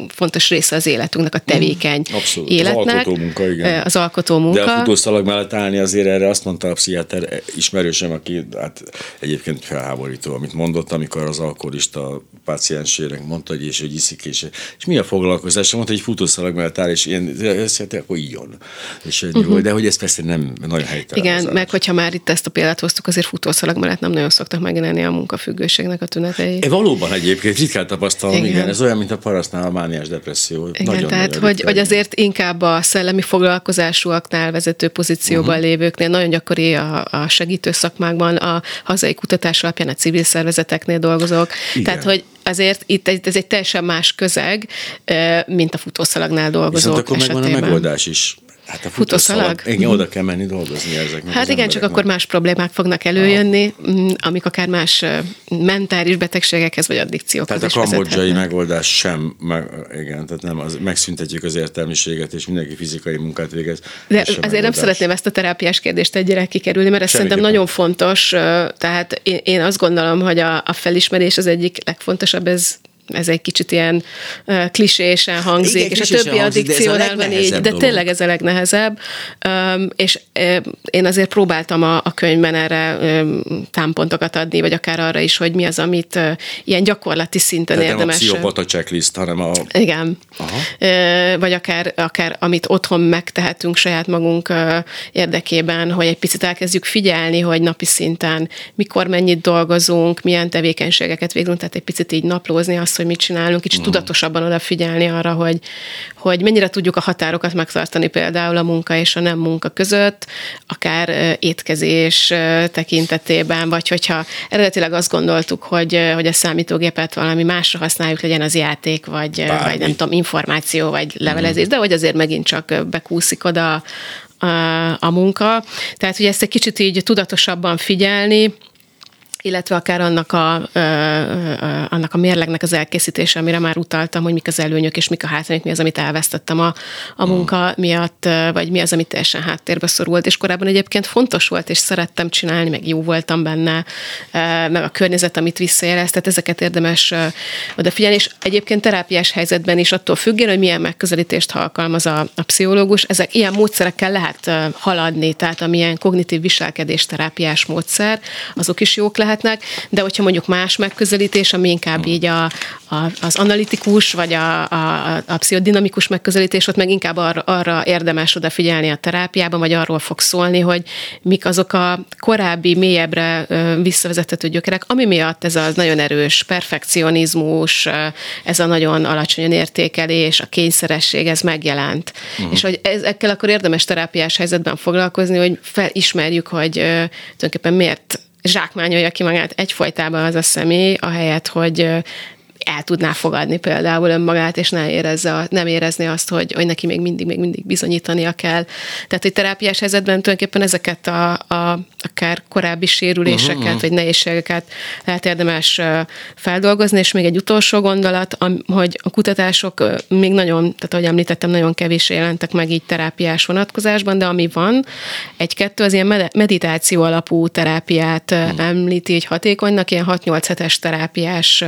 fontos része az életünknek, a tevékeny Abszolút. életnek. Az alkotó munka, igen. Az alkotó munka. De a futószalag mellett állni azért erre azt mondta a pszichiáter ismerősem, aki hát egyébként felháborító, amit mondott, amikor az alkoholista páciensének mondta, hogy és hogy iszik, és, és mi a foglalkozás? Mondta, hogy futószalag mellett áll, és én ezt akkor ijjon. És, uh-huh. De hogy ez persze nem nagyon helytelen. Igen, meg hogyha már itt ezt a példát hoztuk, azért futószalag mellett nem nagyon szoktak megjelenni a munkafüggőségnek a tünetei. E, valóban egyébként ritkán tapasztalom, igen. igen. Ez olyan, mint a parasznál a mániás depresszió. Igen, nagyon, tehát nagyon hogy, hogy azért inkább a szellemi foglalkozásúaknál vezető pozícióban uh-huh. lévők cégeknél nagyon gyakori a, a segítő szakmákban, a hazai kutatás alapján a civil szervezeteknél dolgozok. Igen. Tehát, hogy azért itt ez egy teljesen más közeg, mint a futószalagnál dolgozók Viszont akkor esetében. megvan a megoldás is Hát a futószalag. Igen, mhm. oda kell menni dolgozni ezeknek Hát igen, csak akkor más problémák fognak előjönni, ah. amik akár más mentális betegségekhez vagy addikciókhoz Tehát a kambodzsai megoldás sem, meg, igen, tehát nem, az, megszüntetjük az értelmiséget, és mindenki fizikai munkát végez. De azért megoldás. nem szeretném ezt a terápiás kérdést egyre kikerülni, mert ez szerintem nagyon fontos. Tehát én, én azt gondolom, hogy a, a felismerés az egyik legfontosabb, ez ez egy kicsit ilyen uh, klisésen hangzik, Igen, és a többi addikciónál van így, de dolog. tényleg ez a legnehezebb, um, és uh, én azért próbáltam a, a könyvben erre um, támpontokat adni, vagy akár arra is, hogy mi az, amit uh, ilyen gyakorlati szinten Tehát érdemes. Nem a pszichopata checklist, hanem a... Igen. Aha. Uh, vagy akár, akár amit otthon megtehetünk saját magunk uh, érdekében, hogy egy picit elkezdjük figyelni, hogy napi szinten mikor mennyit dolgozunk, milyen tevékenységeket végzünk, tehát egy picit így naplózni azt, hogy mit csinálunk, kicsit uh-huh. tudatosabban odafigyelni arra, hogy, hogy mennyire tudjuk a határokat megtartani például a munka és a nem munka között, akár étkezés tekintetében, vagy hogyha eredetileg azt gondoltuk, hogy, hogy a számítógépet valami másra használjuk, legyen az játék, vagy, vagy nem tudom, információ, vagy levelezés, uh-huh. de hogy azért megint csak bekúszik oda a, a munka. Tehát, hogy ezt egy kicsit így tudatosabban figyelni, illetve akár annak a, ö, ö, annak a mérlegnek az elkészítése, amire már utaltam, hogy mik az előnyök és mik a hátrányok, mi az, amit elvesztettem a, a hmm. munka miatt, vagy mi az, amit teljesen háttérbe szorult, és korábban egyébként fontos volt, és szerettem csinálni, meg jó voltam benne, meg a környezet, amit visszajelez, tehát ezeket érdemes odafigyelni, és egyébként terápiás helyzetben is attól függően, hogy milyen megközelítést alkalmaz a, a pszichológus, ezek ilyen módszerekkel lehet haladni, tehát amilyen kognitív viselkedés terápiás módszer, azok is jók lehet, lehetnek, de hogyha mondjuk más megközelítés, ami inkább így a, a, az analitikus, vagy a, a, a pszichodinamikus megközelítés, ott meg inkább arra, arra érdemes odafigyelni a terápiában, vagy arról fog szólni, hogy mik azok a korábbi, mélyebbre visszavezethető gyökerek, ami miatt ez a nagyon erős perfekcionizmus, ez a nagyon alacsony értékelés, a kényszeresség, ez megjelent. Uh-huh. És hogy ezekkel akkor érdemes terápiás helyzetben foglalkozni, hogy felismerjük, hogy tulajdonképpen miért zsákmányolja ki magát egyfolytában az a személy, ahelyett, hogy el tudná fogadni például önmagát, és ne érezze, nem érezni azt, hogy, hogy neki még mindig, még mindig bizonyítania kell. Tehát, hogy terápiás helyzetben tulajdonképpen ezeket a, a akár korábbi sérüléseket, uh-huh. vagy nehézségeket lehet érdemes feldolgozni, és még egy utolsó gondolat, hogy a kutatások még nagyon, tehát ahogy említettem, nagyon kevés jelentek meg így terápiás vonatkozásban, de ami van, egy-kettő az ilyen meditáció alapú terápiát uh-huh. említi, hogy hatékonynak, ilyen 6-8 hetes terápiás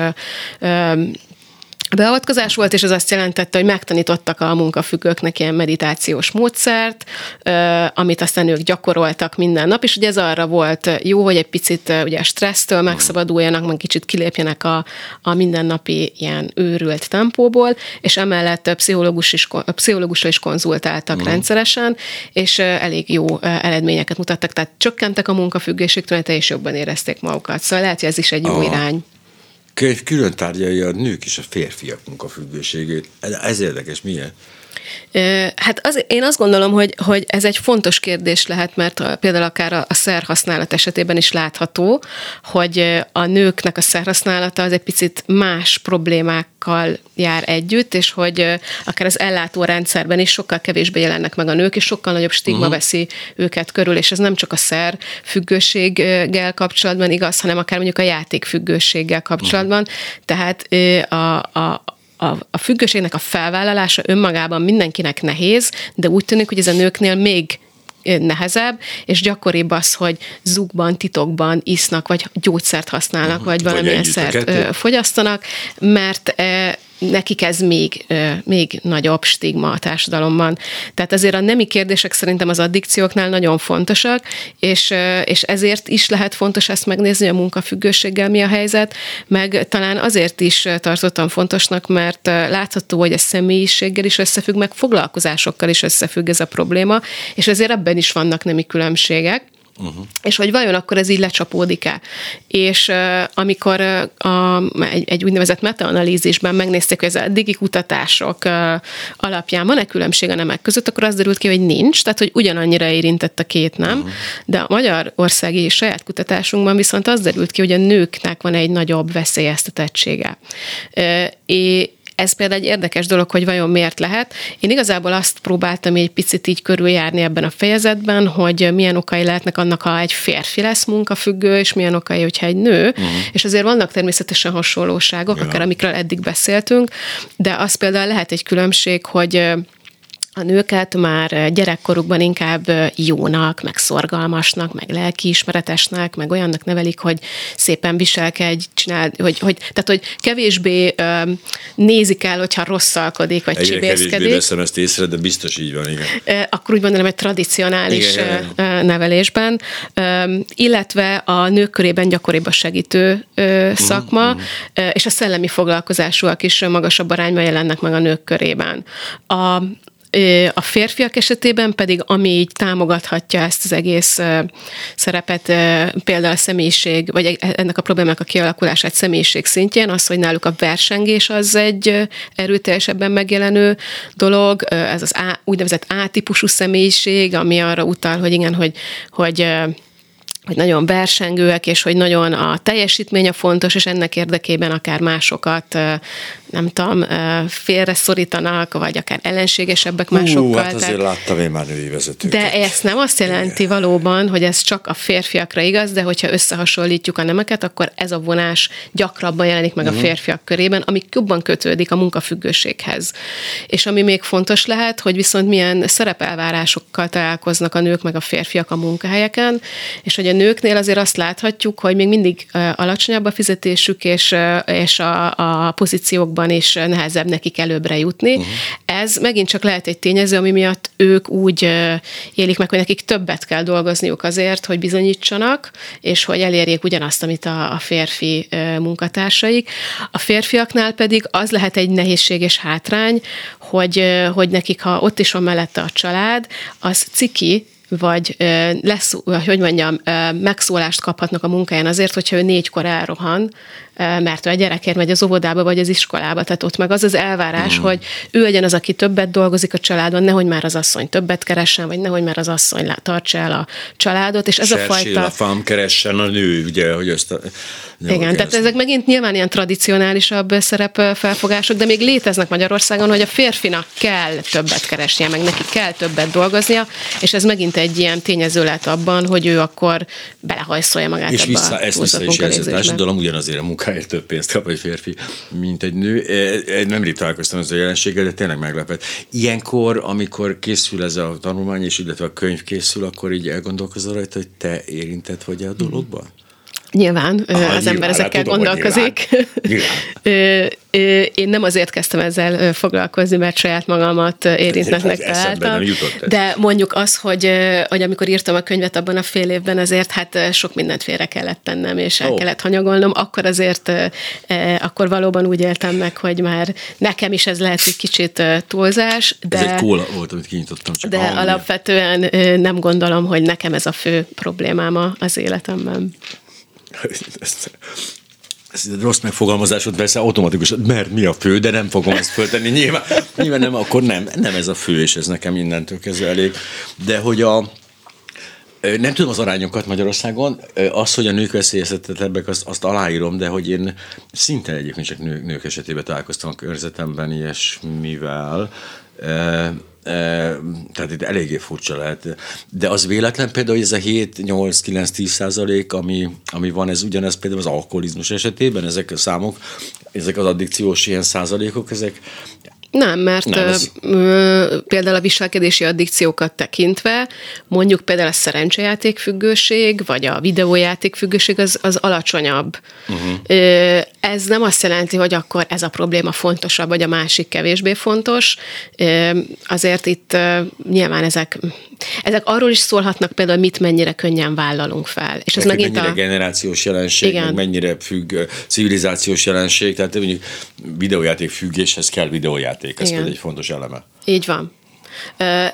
beavatkozás volt, és az azt jelentette, hogy megtanítottak a munkafüggőknek ilyen meditációs módszert, amit aztán ők gyakoroltak minden nap, és ugye ez arra volt jó, hogy egy picit ugye a stressztől megszabaduljanak, meg kicsit kilépjenek a, a mindennapi ilyen őrült tempóból, és emellett pszichológus is, pszichológusra is konzultáltak mm. rendszeresen, és elég jó eredményeket mutattak, tehát csökkentek a munkafüggésük, és jobban érezték magukat. Szóval lehet, hogy ez is egy jó Aha. irány könyv külön tárgyalja a nők és a férfiak munkafüggőségét. Ez érdekes, milyen? Hát az, én azt gondolom, hogy, hogy ez egy fontos kérdés lehet, mert például akár a, a szerhasználat esetében is látható, hogy a nőknek a szerhasználata az egy picit más problémákkal jár együtt, és hogy akár az ellátórendszerben is sokkal kevésbé jelennek meg a nők, és sokkal nagyobb stigma uh-huh. veszi őket körül, és ez nem csak a szer függőséggel kapcsolatban igaz, hanem akár mondjuk a játékfüggőséggel kapcsolatban. Uh-huh. Tehát a, a, a, a függőségnek a felvállalása önmagában mindenkinek nehéz, de úgy tűnik, hogy ez a nőknél még nehezebb, és gyakoribb az, hogy zugban, titokban isznak, vagy gyógyszert használnak, uh-huh. vagy valamilyen szert fogyasztanak, mert nekik ez még, még nagyobb stigma a társadalomban. Tehát azért a nemi kérdések szerintem az addikcióknál nagyon fontosak, és, és ezért is lehet fontos ezt megnézni, a munkafüggőséggel mi a helyzet, meg talán azért is tartottam fontosnak, mert látható, hogy a személyiséggel is összefügg, meg foglalkozásokkal is összefügg ez a probléma, és ezért ebben is vannak nemi különbségek. Uh-huh. És hogy vajon akkor ez így lecsapódik-e. És uh, amikor uh, a, egy, egy úgynevezett metaanalízisben megnézték, hogy a digi kutatások uh, alapján van-e különbség a nemek között, akkor az derült ki, hogy nincs, tehát hogy ugyanannyira érintett a két nem, uh-huh. de a magyarországi saját kutatásunkban viszont az derült ki, hogy a nőknek van egy nagyobb veszélyeztetettsége. Uh, és ez például egy érdekes dolog, hogy vajon miért lehet. Én igazából azt próbáltam egy picit így körüljárni ebben a fejezetben, hogy milyen okai lehetnek annak, ha egy férfi lesz munkafüggő, és milyen okai, hogyha egy nő. Uh-huh. És azért vannak természetesen hasonlóságok, ja. akár amikről eddig beszéltünk, de az például lehet egy különbség, hogy a nőket már gyerekkorukban inkább jónak, meg szorgalmasnak, meg lelkiismeretesnek, meg olyannak nevelik, hogy szépen viselkedj, csinál, hogy, hogy, tehát, hogy kevésbé nézik el, hogyha rosszalkodik, vagy Egyre csibészkedik. kevésbé veszem ezt észre, de biztos így van, igen. Akkor úgy mondanám, egy tradicionális igen, igen. nevelésben, illetve a nők körében gyakoribb a segítő szakma, mm-hmm. és a szellemi foglalkozásúak is magasabb arányban jelennek meg a nők körében. A, a férfiak esetében pedig, ami így támogathatja ezt az egész szerepet, például a személyiség, vagy ennek a problémának a kialakulását személyiség szintjén, az, hogy náluk a versengés az egy erőteljesebben megjelenő dolog, ez az A, úgynevezett A-típusú személyiség, ami arra utal, hogy igen, hogy, hogy hogy nagyon versengőek, és hogy nagyon a teljesítmény a fontos, és ennek érdekében akár másokat nem tudom, félre szorítanak, vagy akár ellenségesebbek másokkal. Hú, hát azért láttam én már női vezetőket. De ez nem azt jelenti Igen. valóban, hogy ez csak a férfiakra igaz, de hogyha összehasonlítjuk a nemeket, akkor ez a vonás gyakrabban jelenik meg uh-huh. a mhm. férfiak körében, ami jobban kötődik a munkafüggőséghez. És ami még fontos lehet, hogy viszont milyen szerepelvárásokkal találkoznak a nők meg a férfiak a munkahelyeken, és hogy a nőknél azért azt láthatjuk, hogy még mindig alacsonyabb a fizetésük, és, és a, a pozíciókban is nehezebb nekik előbbre jutni. Uh-huh. Ez megint csak lehet egy tényező, ami miatt ők úgy élik meg, hogy nekik többet kell dolgozniuk azért, hogy bizonyítsanak, és hogy elérjék ugyanazt, amit a, a férfi munkatársaik. A férfiaknál pedig az lehet egy nehézség és hátrány, hogy, hogy nekik, ha ott is van mellette a család, az ciki, vagy lesz, hogy mondjam, megszólást kaphatnak a munkáján azért, hogyha ő négykor elrohan, mert ő a gyerekért megy az óvodába vagy az iskolába, tehát ott meg az az elvárás, mm. hogy ő legyen az, aki többet dolgozik a családon, nehogy már az asszony többet keressen, vagy nehogy már az asszony tartsa el a családot, és ez Sersél a fajta... a fám keressen a nő, ugye, hogy ezt a... Igen, tehát ezek megint nyilván ilyen tradicionálisabb szerepfelfogások, de még léteznek Magyarországon, hogy a férfinak kell többet keresnie, meg neki kell többet dolgoznia, és ez megint egy ilyen tényező lehet abban, hogy ő akkor belehajszolja magát és vissza, ezt vissza is a társadalom ugyanazért a munkáért munkáért több pénzt kap egy férfi, mint egy nő. E, e, nem találkoztam ezzel a jelenséggel, de tényleg meglepett. Ilyenkor, amikor készül ez a tanulmány, és illetve a könyv készül, akkor így elgondolkozol rajta, hogy te érintett vagy a dologban? Nyilván Aha, az nyilván, ember ezekkel tudom, gondolkozik. Nyilván. Nyilván. Én nem azért kezdtem ezzel foglalkozni, mert saját magamat érintnek találtam. De mondjuk az, hogy, hogy amikor írtam a könyvet abban a fél évben, azért hát sok mindent félre kellett tennem, és el oh. kellett hanyagolnom, akkor azért akkor valóban úgy éltem meg, hogy már nekem is ez lehet egy kicsit túlzás. De, ez egy kóla volt, amit kinyitottam. Csak de alapvetően nem gondolom, hogy nekem ez a fő problémám az életemben ez, ez rossz megfogalmazásod persze automatikus, mert mi a fő, de nem fogom ezt föltenni. Nyilván, nyilván nem, akkor nem, nem ez a fő, és ez nekem mindentől kezdve elég. De hogy a, nem tudom az arányokat Magyarországon, az, hogy a nők veszélyeztetettebbek, azt, azt aláírom, de hogy én szinte egyébként csak nő, nők esetében találkoztam a környezetemben ilyesmivel, tehát itt eléggé furcsa lehet. De az véletlen például, hogy ez a 7-8-9-10 százalék, ami, ami van, ez ugyanez például az alkoholizmus esetében, ezek a számok, ezek az addikciós ilyen százalékok, ezek nem, mert Nem, ez... ö, például a viselkedési addikciókat tekintve, mondjuk például a szerencsejáték függőség, vagy a videójáték függőség az, az alacsonyabb. Uh-huh. Ö, ez nem azt jelenti, hogy akkor ez a probléma fontosabb, vagy a másik kevésbé fontos. Ö, azért itt ö, nyilván ezek, ezek arról is szólhatnak például, mit mennyire könnyen vállalunk fel. És ez megint mennyire a... generációs jelenség, Igen. mennyire függ civilizációs jelenség, tehát mondjuk videójáték függéshez kell videójáték játék, ez Igen. egy fontos eleme. Így van.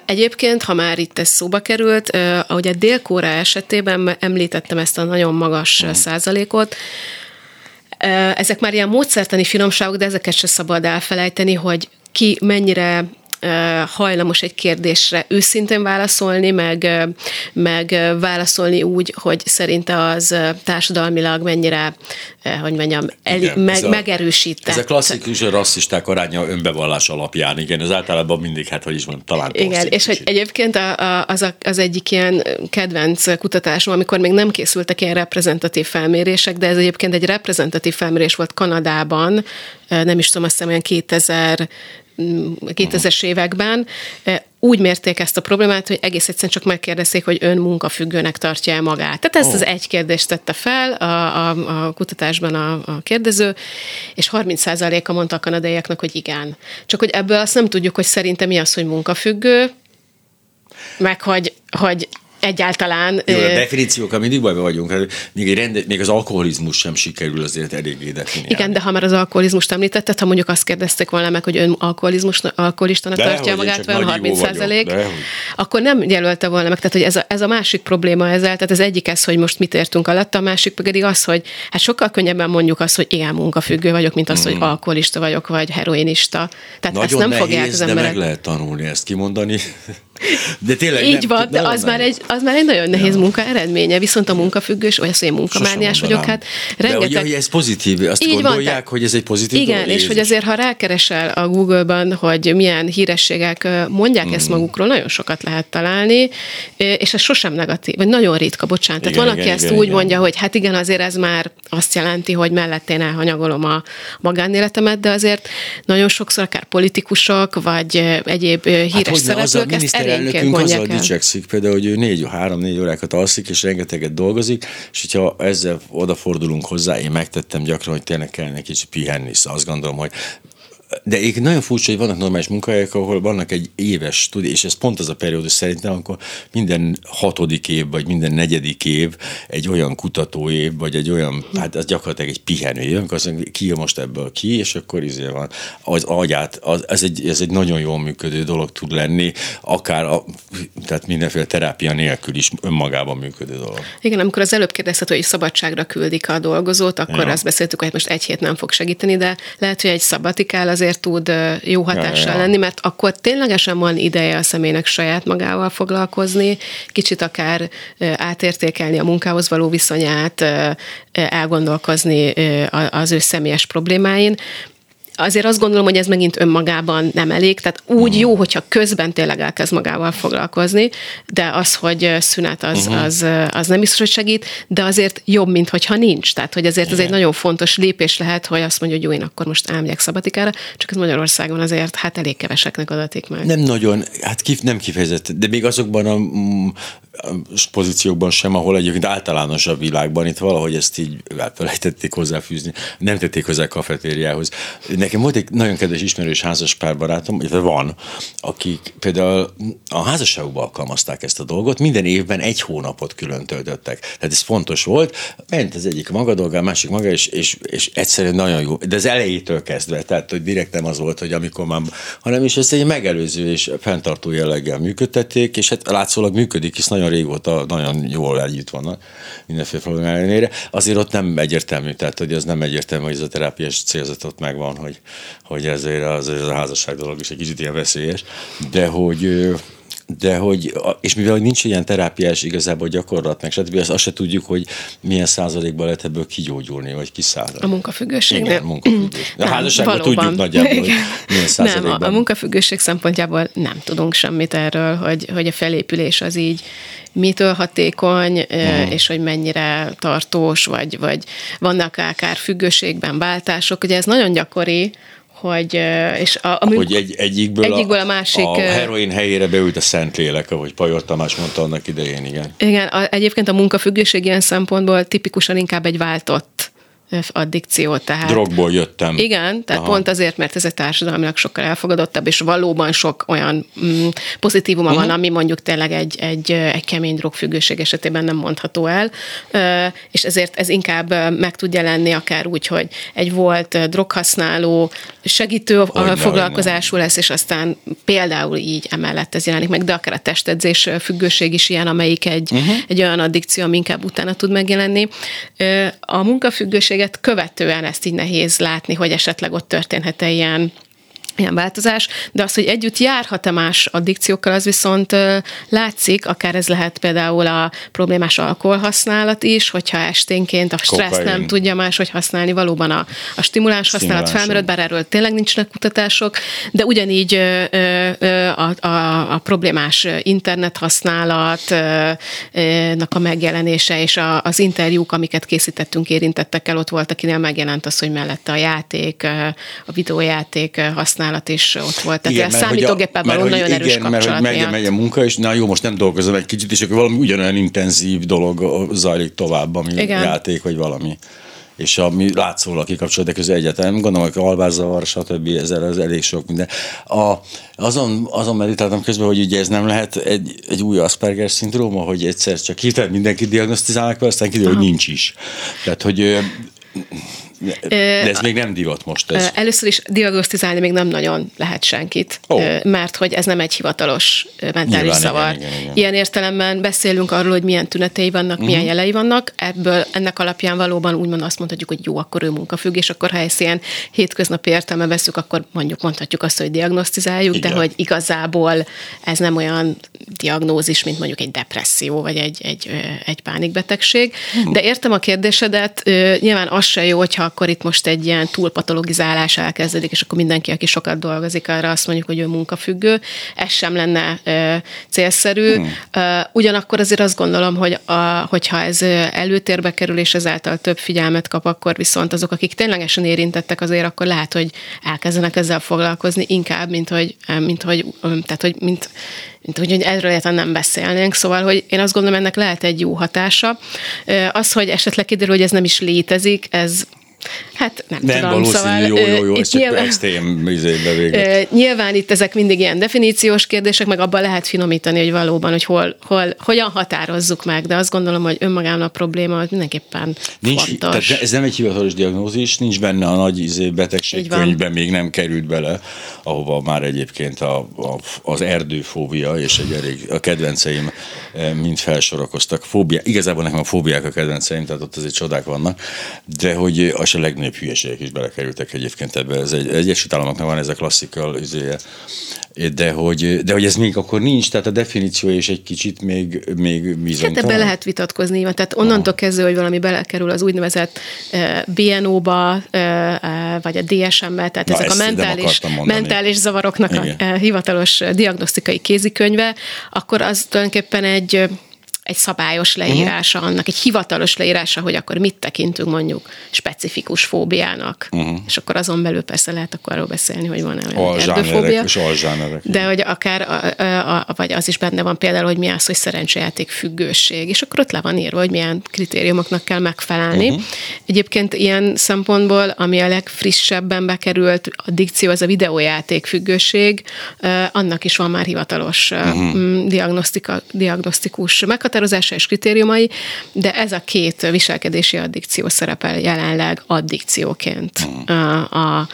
Egyébként, ha már itt ez szóba került, ahogy a dél esetében említettem ezt a nagyon magas hmm. százalékot, ezek már ilyen módszertani finomságok, de ezeket se szabad elfelejteni, hogy ki mennyire hajlamos egy kérdésre őszintén válaszolni, meg, meg válaszolni úgy, hogy szerinte az társadalmilag mennyire, hogy mondjam, el, igen, meg, ez a, megerősített. Ez a klasszikus rasszisták aránya önbevallás alapján, igen, ez általában mindig, hát hogy is van, talán Igen, és hogy egyébként a, a, az, a, az egyik ilyen kedvenc kutatásom, amikor még nem készültek ilyen reprezentatív felmérések, de ez egyébként egy reprezentatív felmérés volt Kanadában, nem is tudom, azt hiszem olyan 2000 2000-es években úgy mérték ezt a problémát, hogy egész egyszerűen csak megkérdezték, hogy ön munkafüggőnek tartja el magát. Tehát ezt oh. az egy kérdést tette fel a, a, a kutatásban a, a kérdező, és 30%-a mondta a kanadaiaknak, hogy igen. Csak hogy ebből azt nem tudjuk, hogy szerintem mi az, hogy munkafüggő, meg hogy, hogy egyáltalán. Jó, a definíciókkal mindig bajban vagyunk. Hát még, egy rende, még az alkoholizmus sem sikerül azért eléggé definiálni. Igen, de ha már az alkoholizmust említetted, ha mondjuk azt kérdezték volna meg, hogy ön alkoholizmus, alkoholistának tartja magát, olyan 30 százalék, akkor nem jelölte volna meg. Tehát, hogy ez a, ez a másik probléma ezzel, tehát az egyik ez, hogy most mit értünk alatt, a másik pedig az, hogy hát sokkal könnyebben mondjuk azt, hogy igen, munkafüggő vagyok, mint az, mm. hogy alkoholista vagyok, vagy heroinista. Tehát Nagyon ezt nem nehéz, fogják az emberek. de meg lehet tanulni ezt kimondani. De tényleg Így nem, van, de az már, egy, az már egy nagyon nehéz ja. munka eredménye, viszont a munkafüggős, vagy az, hogy én munkamániás vagyok, hát rengeteg... De hogy ez pozitív, azt így gondolják, van, hogy ez egy pozitív Igen, dolog, és hogy azért, ha rákeresel a Google-ban, hogy milyen hírességek mondják mm. ezt magukról, nagyon sokat lehet találni, és ez sosem negatív, vagy nagyon ritka, bocsánat. Igen, Tehát van, aki ezt igen, úgy igen. mondja, hogy hát igen, azért ez már azt jelenti, hogy mellett én elhanyagolom a magánéletemet, de azért nagyon sokszor akár politikusok, vagy egyéb híres hát, szereplők ezt miniszterelnökünk azzal dicsekszik. Például, hogy ő négy, három-négy órákat alszik, és rengeteget dolgozik, és hogyha ezzel odafordulunk hozzá, én megtettem gyakran, hogy tényleg kellene kicsit pihenni, szóval azt gondolom, hogy de én nagyon furcsa, hogy vannak normális munkahelyek, ahol vannak egy éves stúdió, és ez pont az a periódus szerintem, amikor minden hatodik év, vagy minden negyedik év egy olyan kutatóév, vagy egy olyan, hát az gyakorlatilag egy pihenő év, amikor azt mondja, ki most ebből ki, és akkor izé van. Az agyát, az, ez, egy, ez egy nagyon jól működő dolog tud lenni, akár a, tehát mindenféle terápia nélkül is önmagában működő dolog. Igen, amikor az előbb kérdezted, hogy szabadságra küldik a dolgozót, akkor ja. azt beszéltük, hogy most egy hét nem fog segíteni, de lehet, hogy egy szabatikál azért tud jó hatással ja, ja. lenni, mert akkor ténylegesen van ideje a személynek saját magával foglalkozni, kicsit akár átértékelni a munkához való viszonyát, elgondolkozni az ő személyes problémáin, azért azt gondolom, hogy ez megint önmagában nem elég, tehát úgy uh-huh. jó, hogyha közben tényleg elkezd magával foglalkozni, de az, hogy szünet az, uh-huh. az, az nem biztos, hogy segít, de azért jobb, mint hogyha nincs. Tehát, hogy azért ez egy nagyon fontos lépés lehet, hogy azt mondja, hogy jó, én akkor most elmegyek szabatikára, csak ez Magyarországon azért hát elég keveseknek adatik meg. Nem nagyon, hát kif, nem kifejezett, de még azokban a mm, pozíciókban sem, ahol egyébként általánosabb világban itt valahogy ezt így elfelejtették hozzáfűzni, nem tették hozzá a kafetériához. Nekem volt egy nagyon kedves ismerős házaspár barátom, illetve van, akik például a házasságukban alkalmazták ezt a dolgot, minden évben egy hónapot külön töltöttek. Tehát ez fontos volt, ment az egyik maga dolga, a másik maga, és, és, és egyszerűen nagyon jó, de az elejétől kezdve, tehát hogy direkt nem az volt, hogy amikor már, hanem is ezt egy megelőző és fenntartó jelleggel működtették, és hát látszólag működik, hisz nagyon régóta nagyon jól együtt vannak mindenféle problémá ellenére. Azért ott nem egyértelmű, tehát hogy az nem egyértelmű, hogy ez a terápiás célzatot megvan, hogy, hogy ezért az, ez a házasság dolog is egy kicsit ilyen veszélyes, de hogy de hogy, és mivel nincs ilyen terápiás igazából gyakorlat, meg stb. Azt, azt se tudjuk, hogy milyen százalékban lehet ebből kigyógyulni, vagy kiszállni. A munkafüggőség? Igen, a munkafüggőség. A házasságban tudjuk nagyjából, hogy milyen százalékban. Nem, a, a munkafüggőség szempontjából nem tudunk semmit erről, hogy, hogy a felépülés az így mitől hatékony, uh-huh. és hogy mennyire tartós, vagy, vagy vannak akár függőségben váltások. Ugye ez nagyon gyakori, hogy, és a, a hogy egy, egyikből, egyikből a, a másik... A heroin helyére beült a Szentlélek, ahogy Pajor Tamás mondta annak idején, igen. Igen, a, egyébként a munkafüggőség ilyen szempontból tipikusan inkább egy váltott addikció. Tehát, Drogból jöttem. Igen, tehát Aha. pont azért, mert ez egy társadalmilag sokkal elfogadottabb, és valóban sok olyan mm, pozitívuma uh-huh. van, ami mondjuk tényleg egy, egy, egy kemény drogfüggőség esetében nem mondható el, és ezért ez inkább meg tud jelenni akár úgy, hogy egy volt droghasználó segítő hogy foglalkozású lesz, és aztán például így emellett ez jelenik meg, de akár a testedzés függőség is ilyen, amelyik egy, uh-huh. egy olyan addikció, ami inkább utána tud megjelenni. A munkafüggőség betegséget követően ezt így nehéz látni, hogy esetleg ott történhet-e ilyen ilyen változás, de az, hogy együtt járhat-e más addikciókkal, az viszont látszik, akár ez lehet például a problémás alkoholhasználat is, hogyha esténként a stressz Kokain. nem tudja máshogy használni, valóban a, a stimuláns használat felmerült, bár erről tényleg nincsenek kutatások, de ugyanígy a, a, a problémás internet használatnak a megjelenése és a, az interjúk, amiket készítettünk érintettekkel, ott volt, akinél megjelent az, hogy mellette a játék, a videójáték használat használat is ott volt. Tehát igen, a számítógéppel való nagyon igen, erős kapcsolat mert hogy megy, megy a munka, és na jó, most nem dolgozom egy kicsit, és akkor valami ugyanolyan intenzív dolog zajlik tovább, ami igen. játék, vagy valami és ami látszólag kikapcsolódik közül egyetem, gondolom, hogy alvászavar, stb. ezzel ez elég sok minden. A, azon, azon meditáltam közben, hogy ugye ez nem lehet egy, egy új Asperger szindróma, hogy egyszer csak hirtelen mindenki diagnosztizálnak, aztán kiderül, hogy nincs is. Tehát, hogy de ez még nem divat most. Ez. Először is diagnosztizálni még nem nagyon lehet senkit, oh. mert hogy ez nem egy hivatalos mentális Nyilván, szavar. Igen, igen, igen. Ilyen értelemben beszélünk arról, hogy milyen tünetei vannak, uh-huh. milyen mhm. jelei vannak, ebből ennek alapján valóban úgymond azt mondhatjuk, hogy jó, akkor ő munkafügg, és akkor ha ezt ilyen hétköznapi értelme veszük, akkor mondjuk mondhatjuk azt, hogy diagnosztizáljuk, igen. de hogy igazából ez nem olyan diagnózis, mint mondjuk egy depresszió, vagy egy, egy, egy pánikbetegség. Uh-huh. De értem a kérdésedet, nyilván az se jó, hogyha akkor itt most egy ilyen túlpatologizálás elkezdődik, és akkor mindenki, aki sokat dolgozik, arra azt mondjuk, hogy ő munkafüggő. Ez sem lenne ö, célszerű. Hmm. ugyanakkor azért azt gondolom, hogy a, hogyha ez előtérbe kerül, és ezáltal több figyelmet kap, akkor viszont azok, akik ténylegesen érintettek, azért akkor lehet, hogy elkezdenek ezzel foglalkozni inkább, mint hogy, mint hogy, tehát, hogy mint, mint hogy erről egyáltalán nem beszélnénk, szóval, hogy én azt gondolom, ennek lehet egy jó hatása. Az, hogy esetleg kiderül, hogy ez nem is létezik, ez Hát nem, nem tudom, valószínű, szóval, jó, jó, jó, ez csak nyilván, extrém Nyilván itt ezek mindig ilyen definíciós kérdések, meg abban lehet finomítani, hogy valóban, hogy hol, hol, hogyan határozzuk meg, de azt gondolom, hogy önmagában a probléma az mindenképpen nincs, fontos. Tehát ez nem egy hivatalos diagnózis, nincs benne a nagy izé, betegségkönyvben, még nem került bele, ahova már egyébként a, a, az erdőfóbia és egy elég, a kedvenceim mind felsorakoztak. Fóbia, igazából nekem a fóbiák a kedvenceim, tehát ott azért csodák vannak, de hogy a a legnagyobb hülyeségek is belekerültek egyébként ebbe. Ez egy, Egyesült Államoknak van ez a klasszikal üzéje. De hogy, de hogy ez még akkor nincs, tehát a definíció is egy kicsit még, még bizonytalan. Hát ebbe lehet vitatkozni, tehát onnantól kezdve, hogy valami belekerül az úgynevezett BNO-ba, vagy a DSM-be, tehát Na, ezek a mentális, mentális zavaroknak Igen. a hivatalos diagnosztikai kézikönyve, akkor az tulajdonképpen egy egy szabályos leírása uh-huh. annak, egy hivatalos leírása, hogy akkor mit tekintünk mondjuk specifikus fóbiának. Uh-huh. És akkor azon belül persze lehet akkor arról beszélni, hogy van-e olyan erdőfóbia. És de hogy akár, a, a, a, vagy az is benne van például, hogy mi az, hogy szerencsejáték függőség, és akkor ott le van írva, hogy milyen kritériumoknak kell megfelelni. Uh-huh. Egyébként ilyen szempontból, ami a legfrissebben bekerült addikció, az a videójáték függőség, annak is van már hivatalos uh-huh. diagnosztika, diagnosztikus meghatározás, meghatározása és kritériumai, de ez a két viselkedési addikció szerepel jelenleg addikcióként hmm. a, a,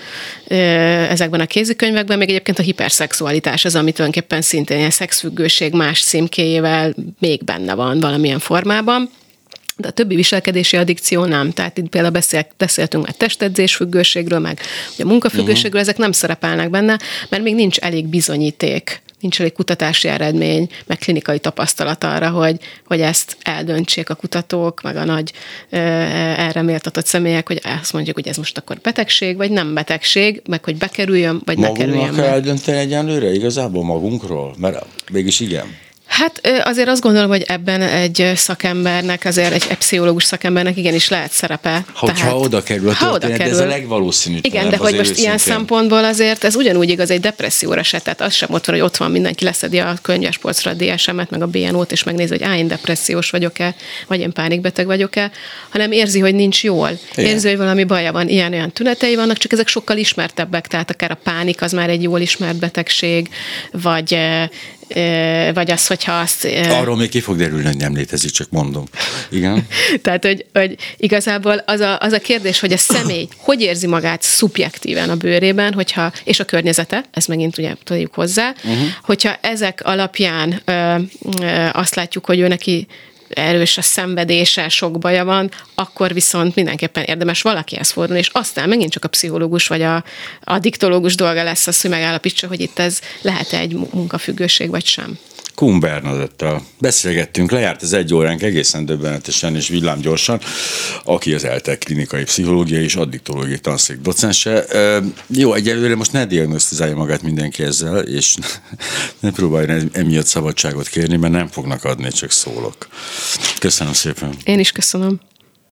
ezekben a kézikönyvekben, még egyébként a hiperszexualitás az, amit tulajdonképpen szintén a szexfüggőség más címkéjével még benne van valamilyen formában. De a többi viselkedési addikció nem. Tehát itt például beszél, beszéltünk már testedzés függőségről, meg a munkafüggőségről, uh-huh. ezek nem szerepelnek benne, mert még nincs elég bizonyíték nincs elég kutatási eredmény, meg klinikai tapasztalat arra, hogy, hogy ezt eldöntsék a kutatók, meg a nagy erre méltatott személyek, hogy azt mondjuk, hogy ez most akkor betegség, vagy nem betegség, meg hogy bekerüljön, vagy Magunknak ne kerüljön. kell eldönteni egyenlőre igazából magunkról? Mert mégis igen. Hát azért azt gondolom, hogy ebben egy szakembernek, azért egy, pszichológus szakembernek igenis lehet szerepe. Hogyha Tehát, oda kerül a történet, oda kerül. ez a legvalószínűbb. Igen, de hogy most ilyen szempontból azért ez ugyanúgy igaz egy depresszióra se, tehát az sem ott van, hogy ott van mindenki leszedi a könyvesportra a DSM-et, meg a BNO-t, és megnézi, hogy á, én depressziós vagyok-e, vagy én pánikbeteg vagyok-e, hanem érzi, hogy nincs jól. Igen. Érzi, hogy valami baja van, ilyen-olyan tünetei vannak, csak ezek sokkal ismertebbek, tehát akár a pánik az már egy jól ismert betegség, vagy vagy az, hogyha azt... Arról még ki fog derülni, hogy nem létezik, csak mondom. Igen. (laughs) Tehát, hogy, hogy igazából az a, az a kérdés, hogy a személy (coughs) hogy érzi magát szubjektíven a bőrében, hogyha, és a környezete, ezt megint ugye tudjuk hozzá, uh-huh. hogyha ezek alapján ö, ö, azt látjuk, hogy ő neki erős a szenvedése, sok baja van, akkor viszont mindenképpen érdemes valakihez fordulni, és aztán megint csak a pszichológus vagy a, a diktológus dolga lesz az, hogy megállapítsa, hogy itt ez lehet egy munkafüggőség, vagy sem. Kuhn Bernadettel beszélgettünk, lejárt az egy óránk egészen döbbenetesen és villámgyorsan, aki az ELTE klinikai pszichológia és addiktológiai tanszék docense. Jó, egyelőre most ne diagnosztizálja magát mindenki ezzel, és (laughs) ne próbálj emiatt szabadságot kérni, mert nem fognak adni, csak szólok. Köszönöm szépen. Én is köszönöm.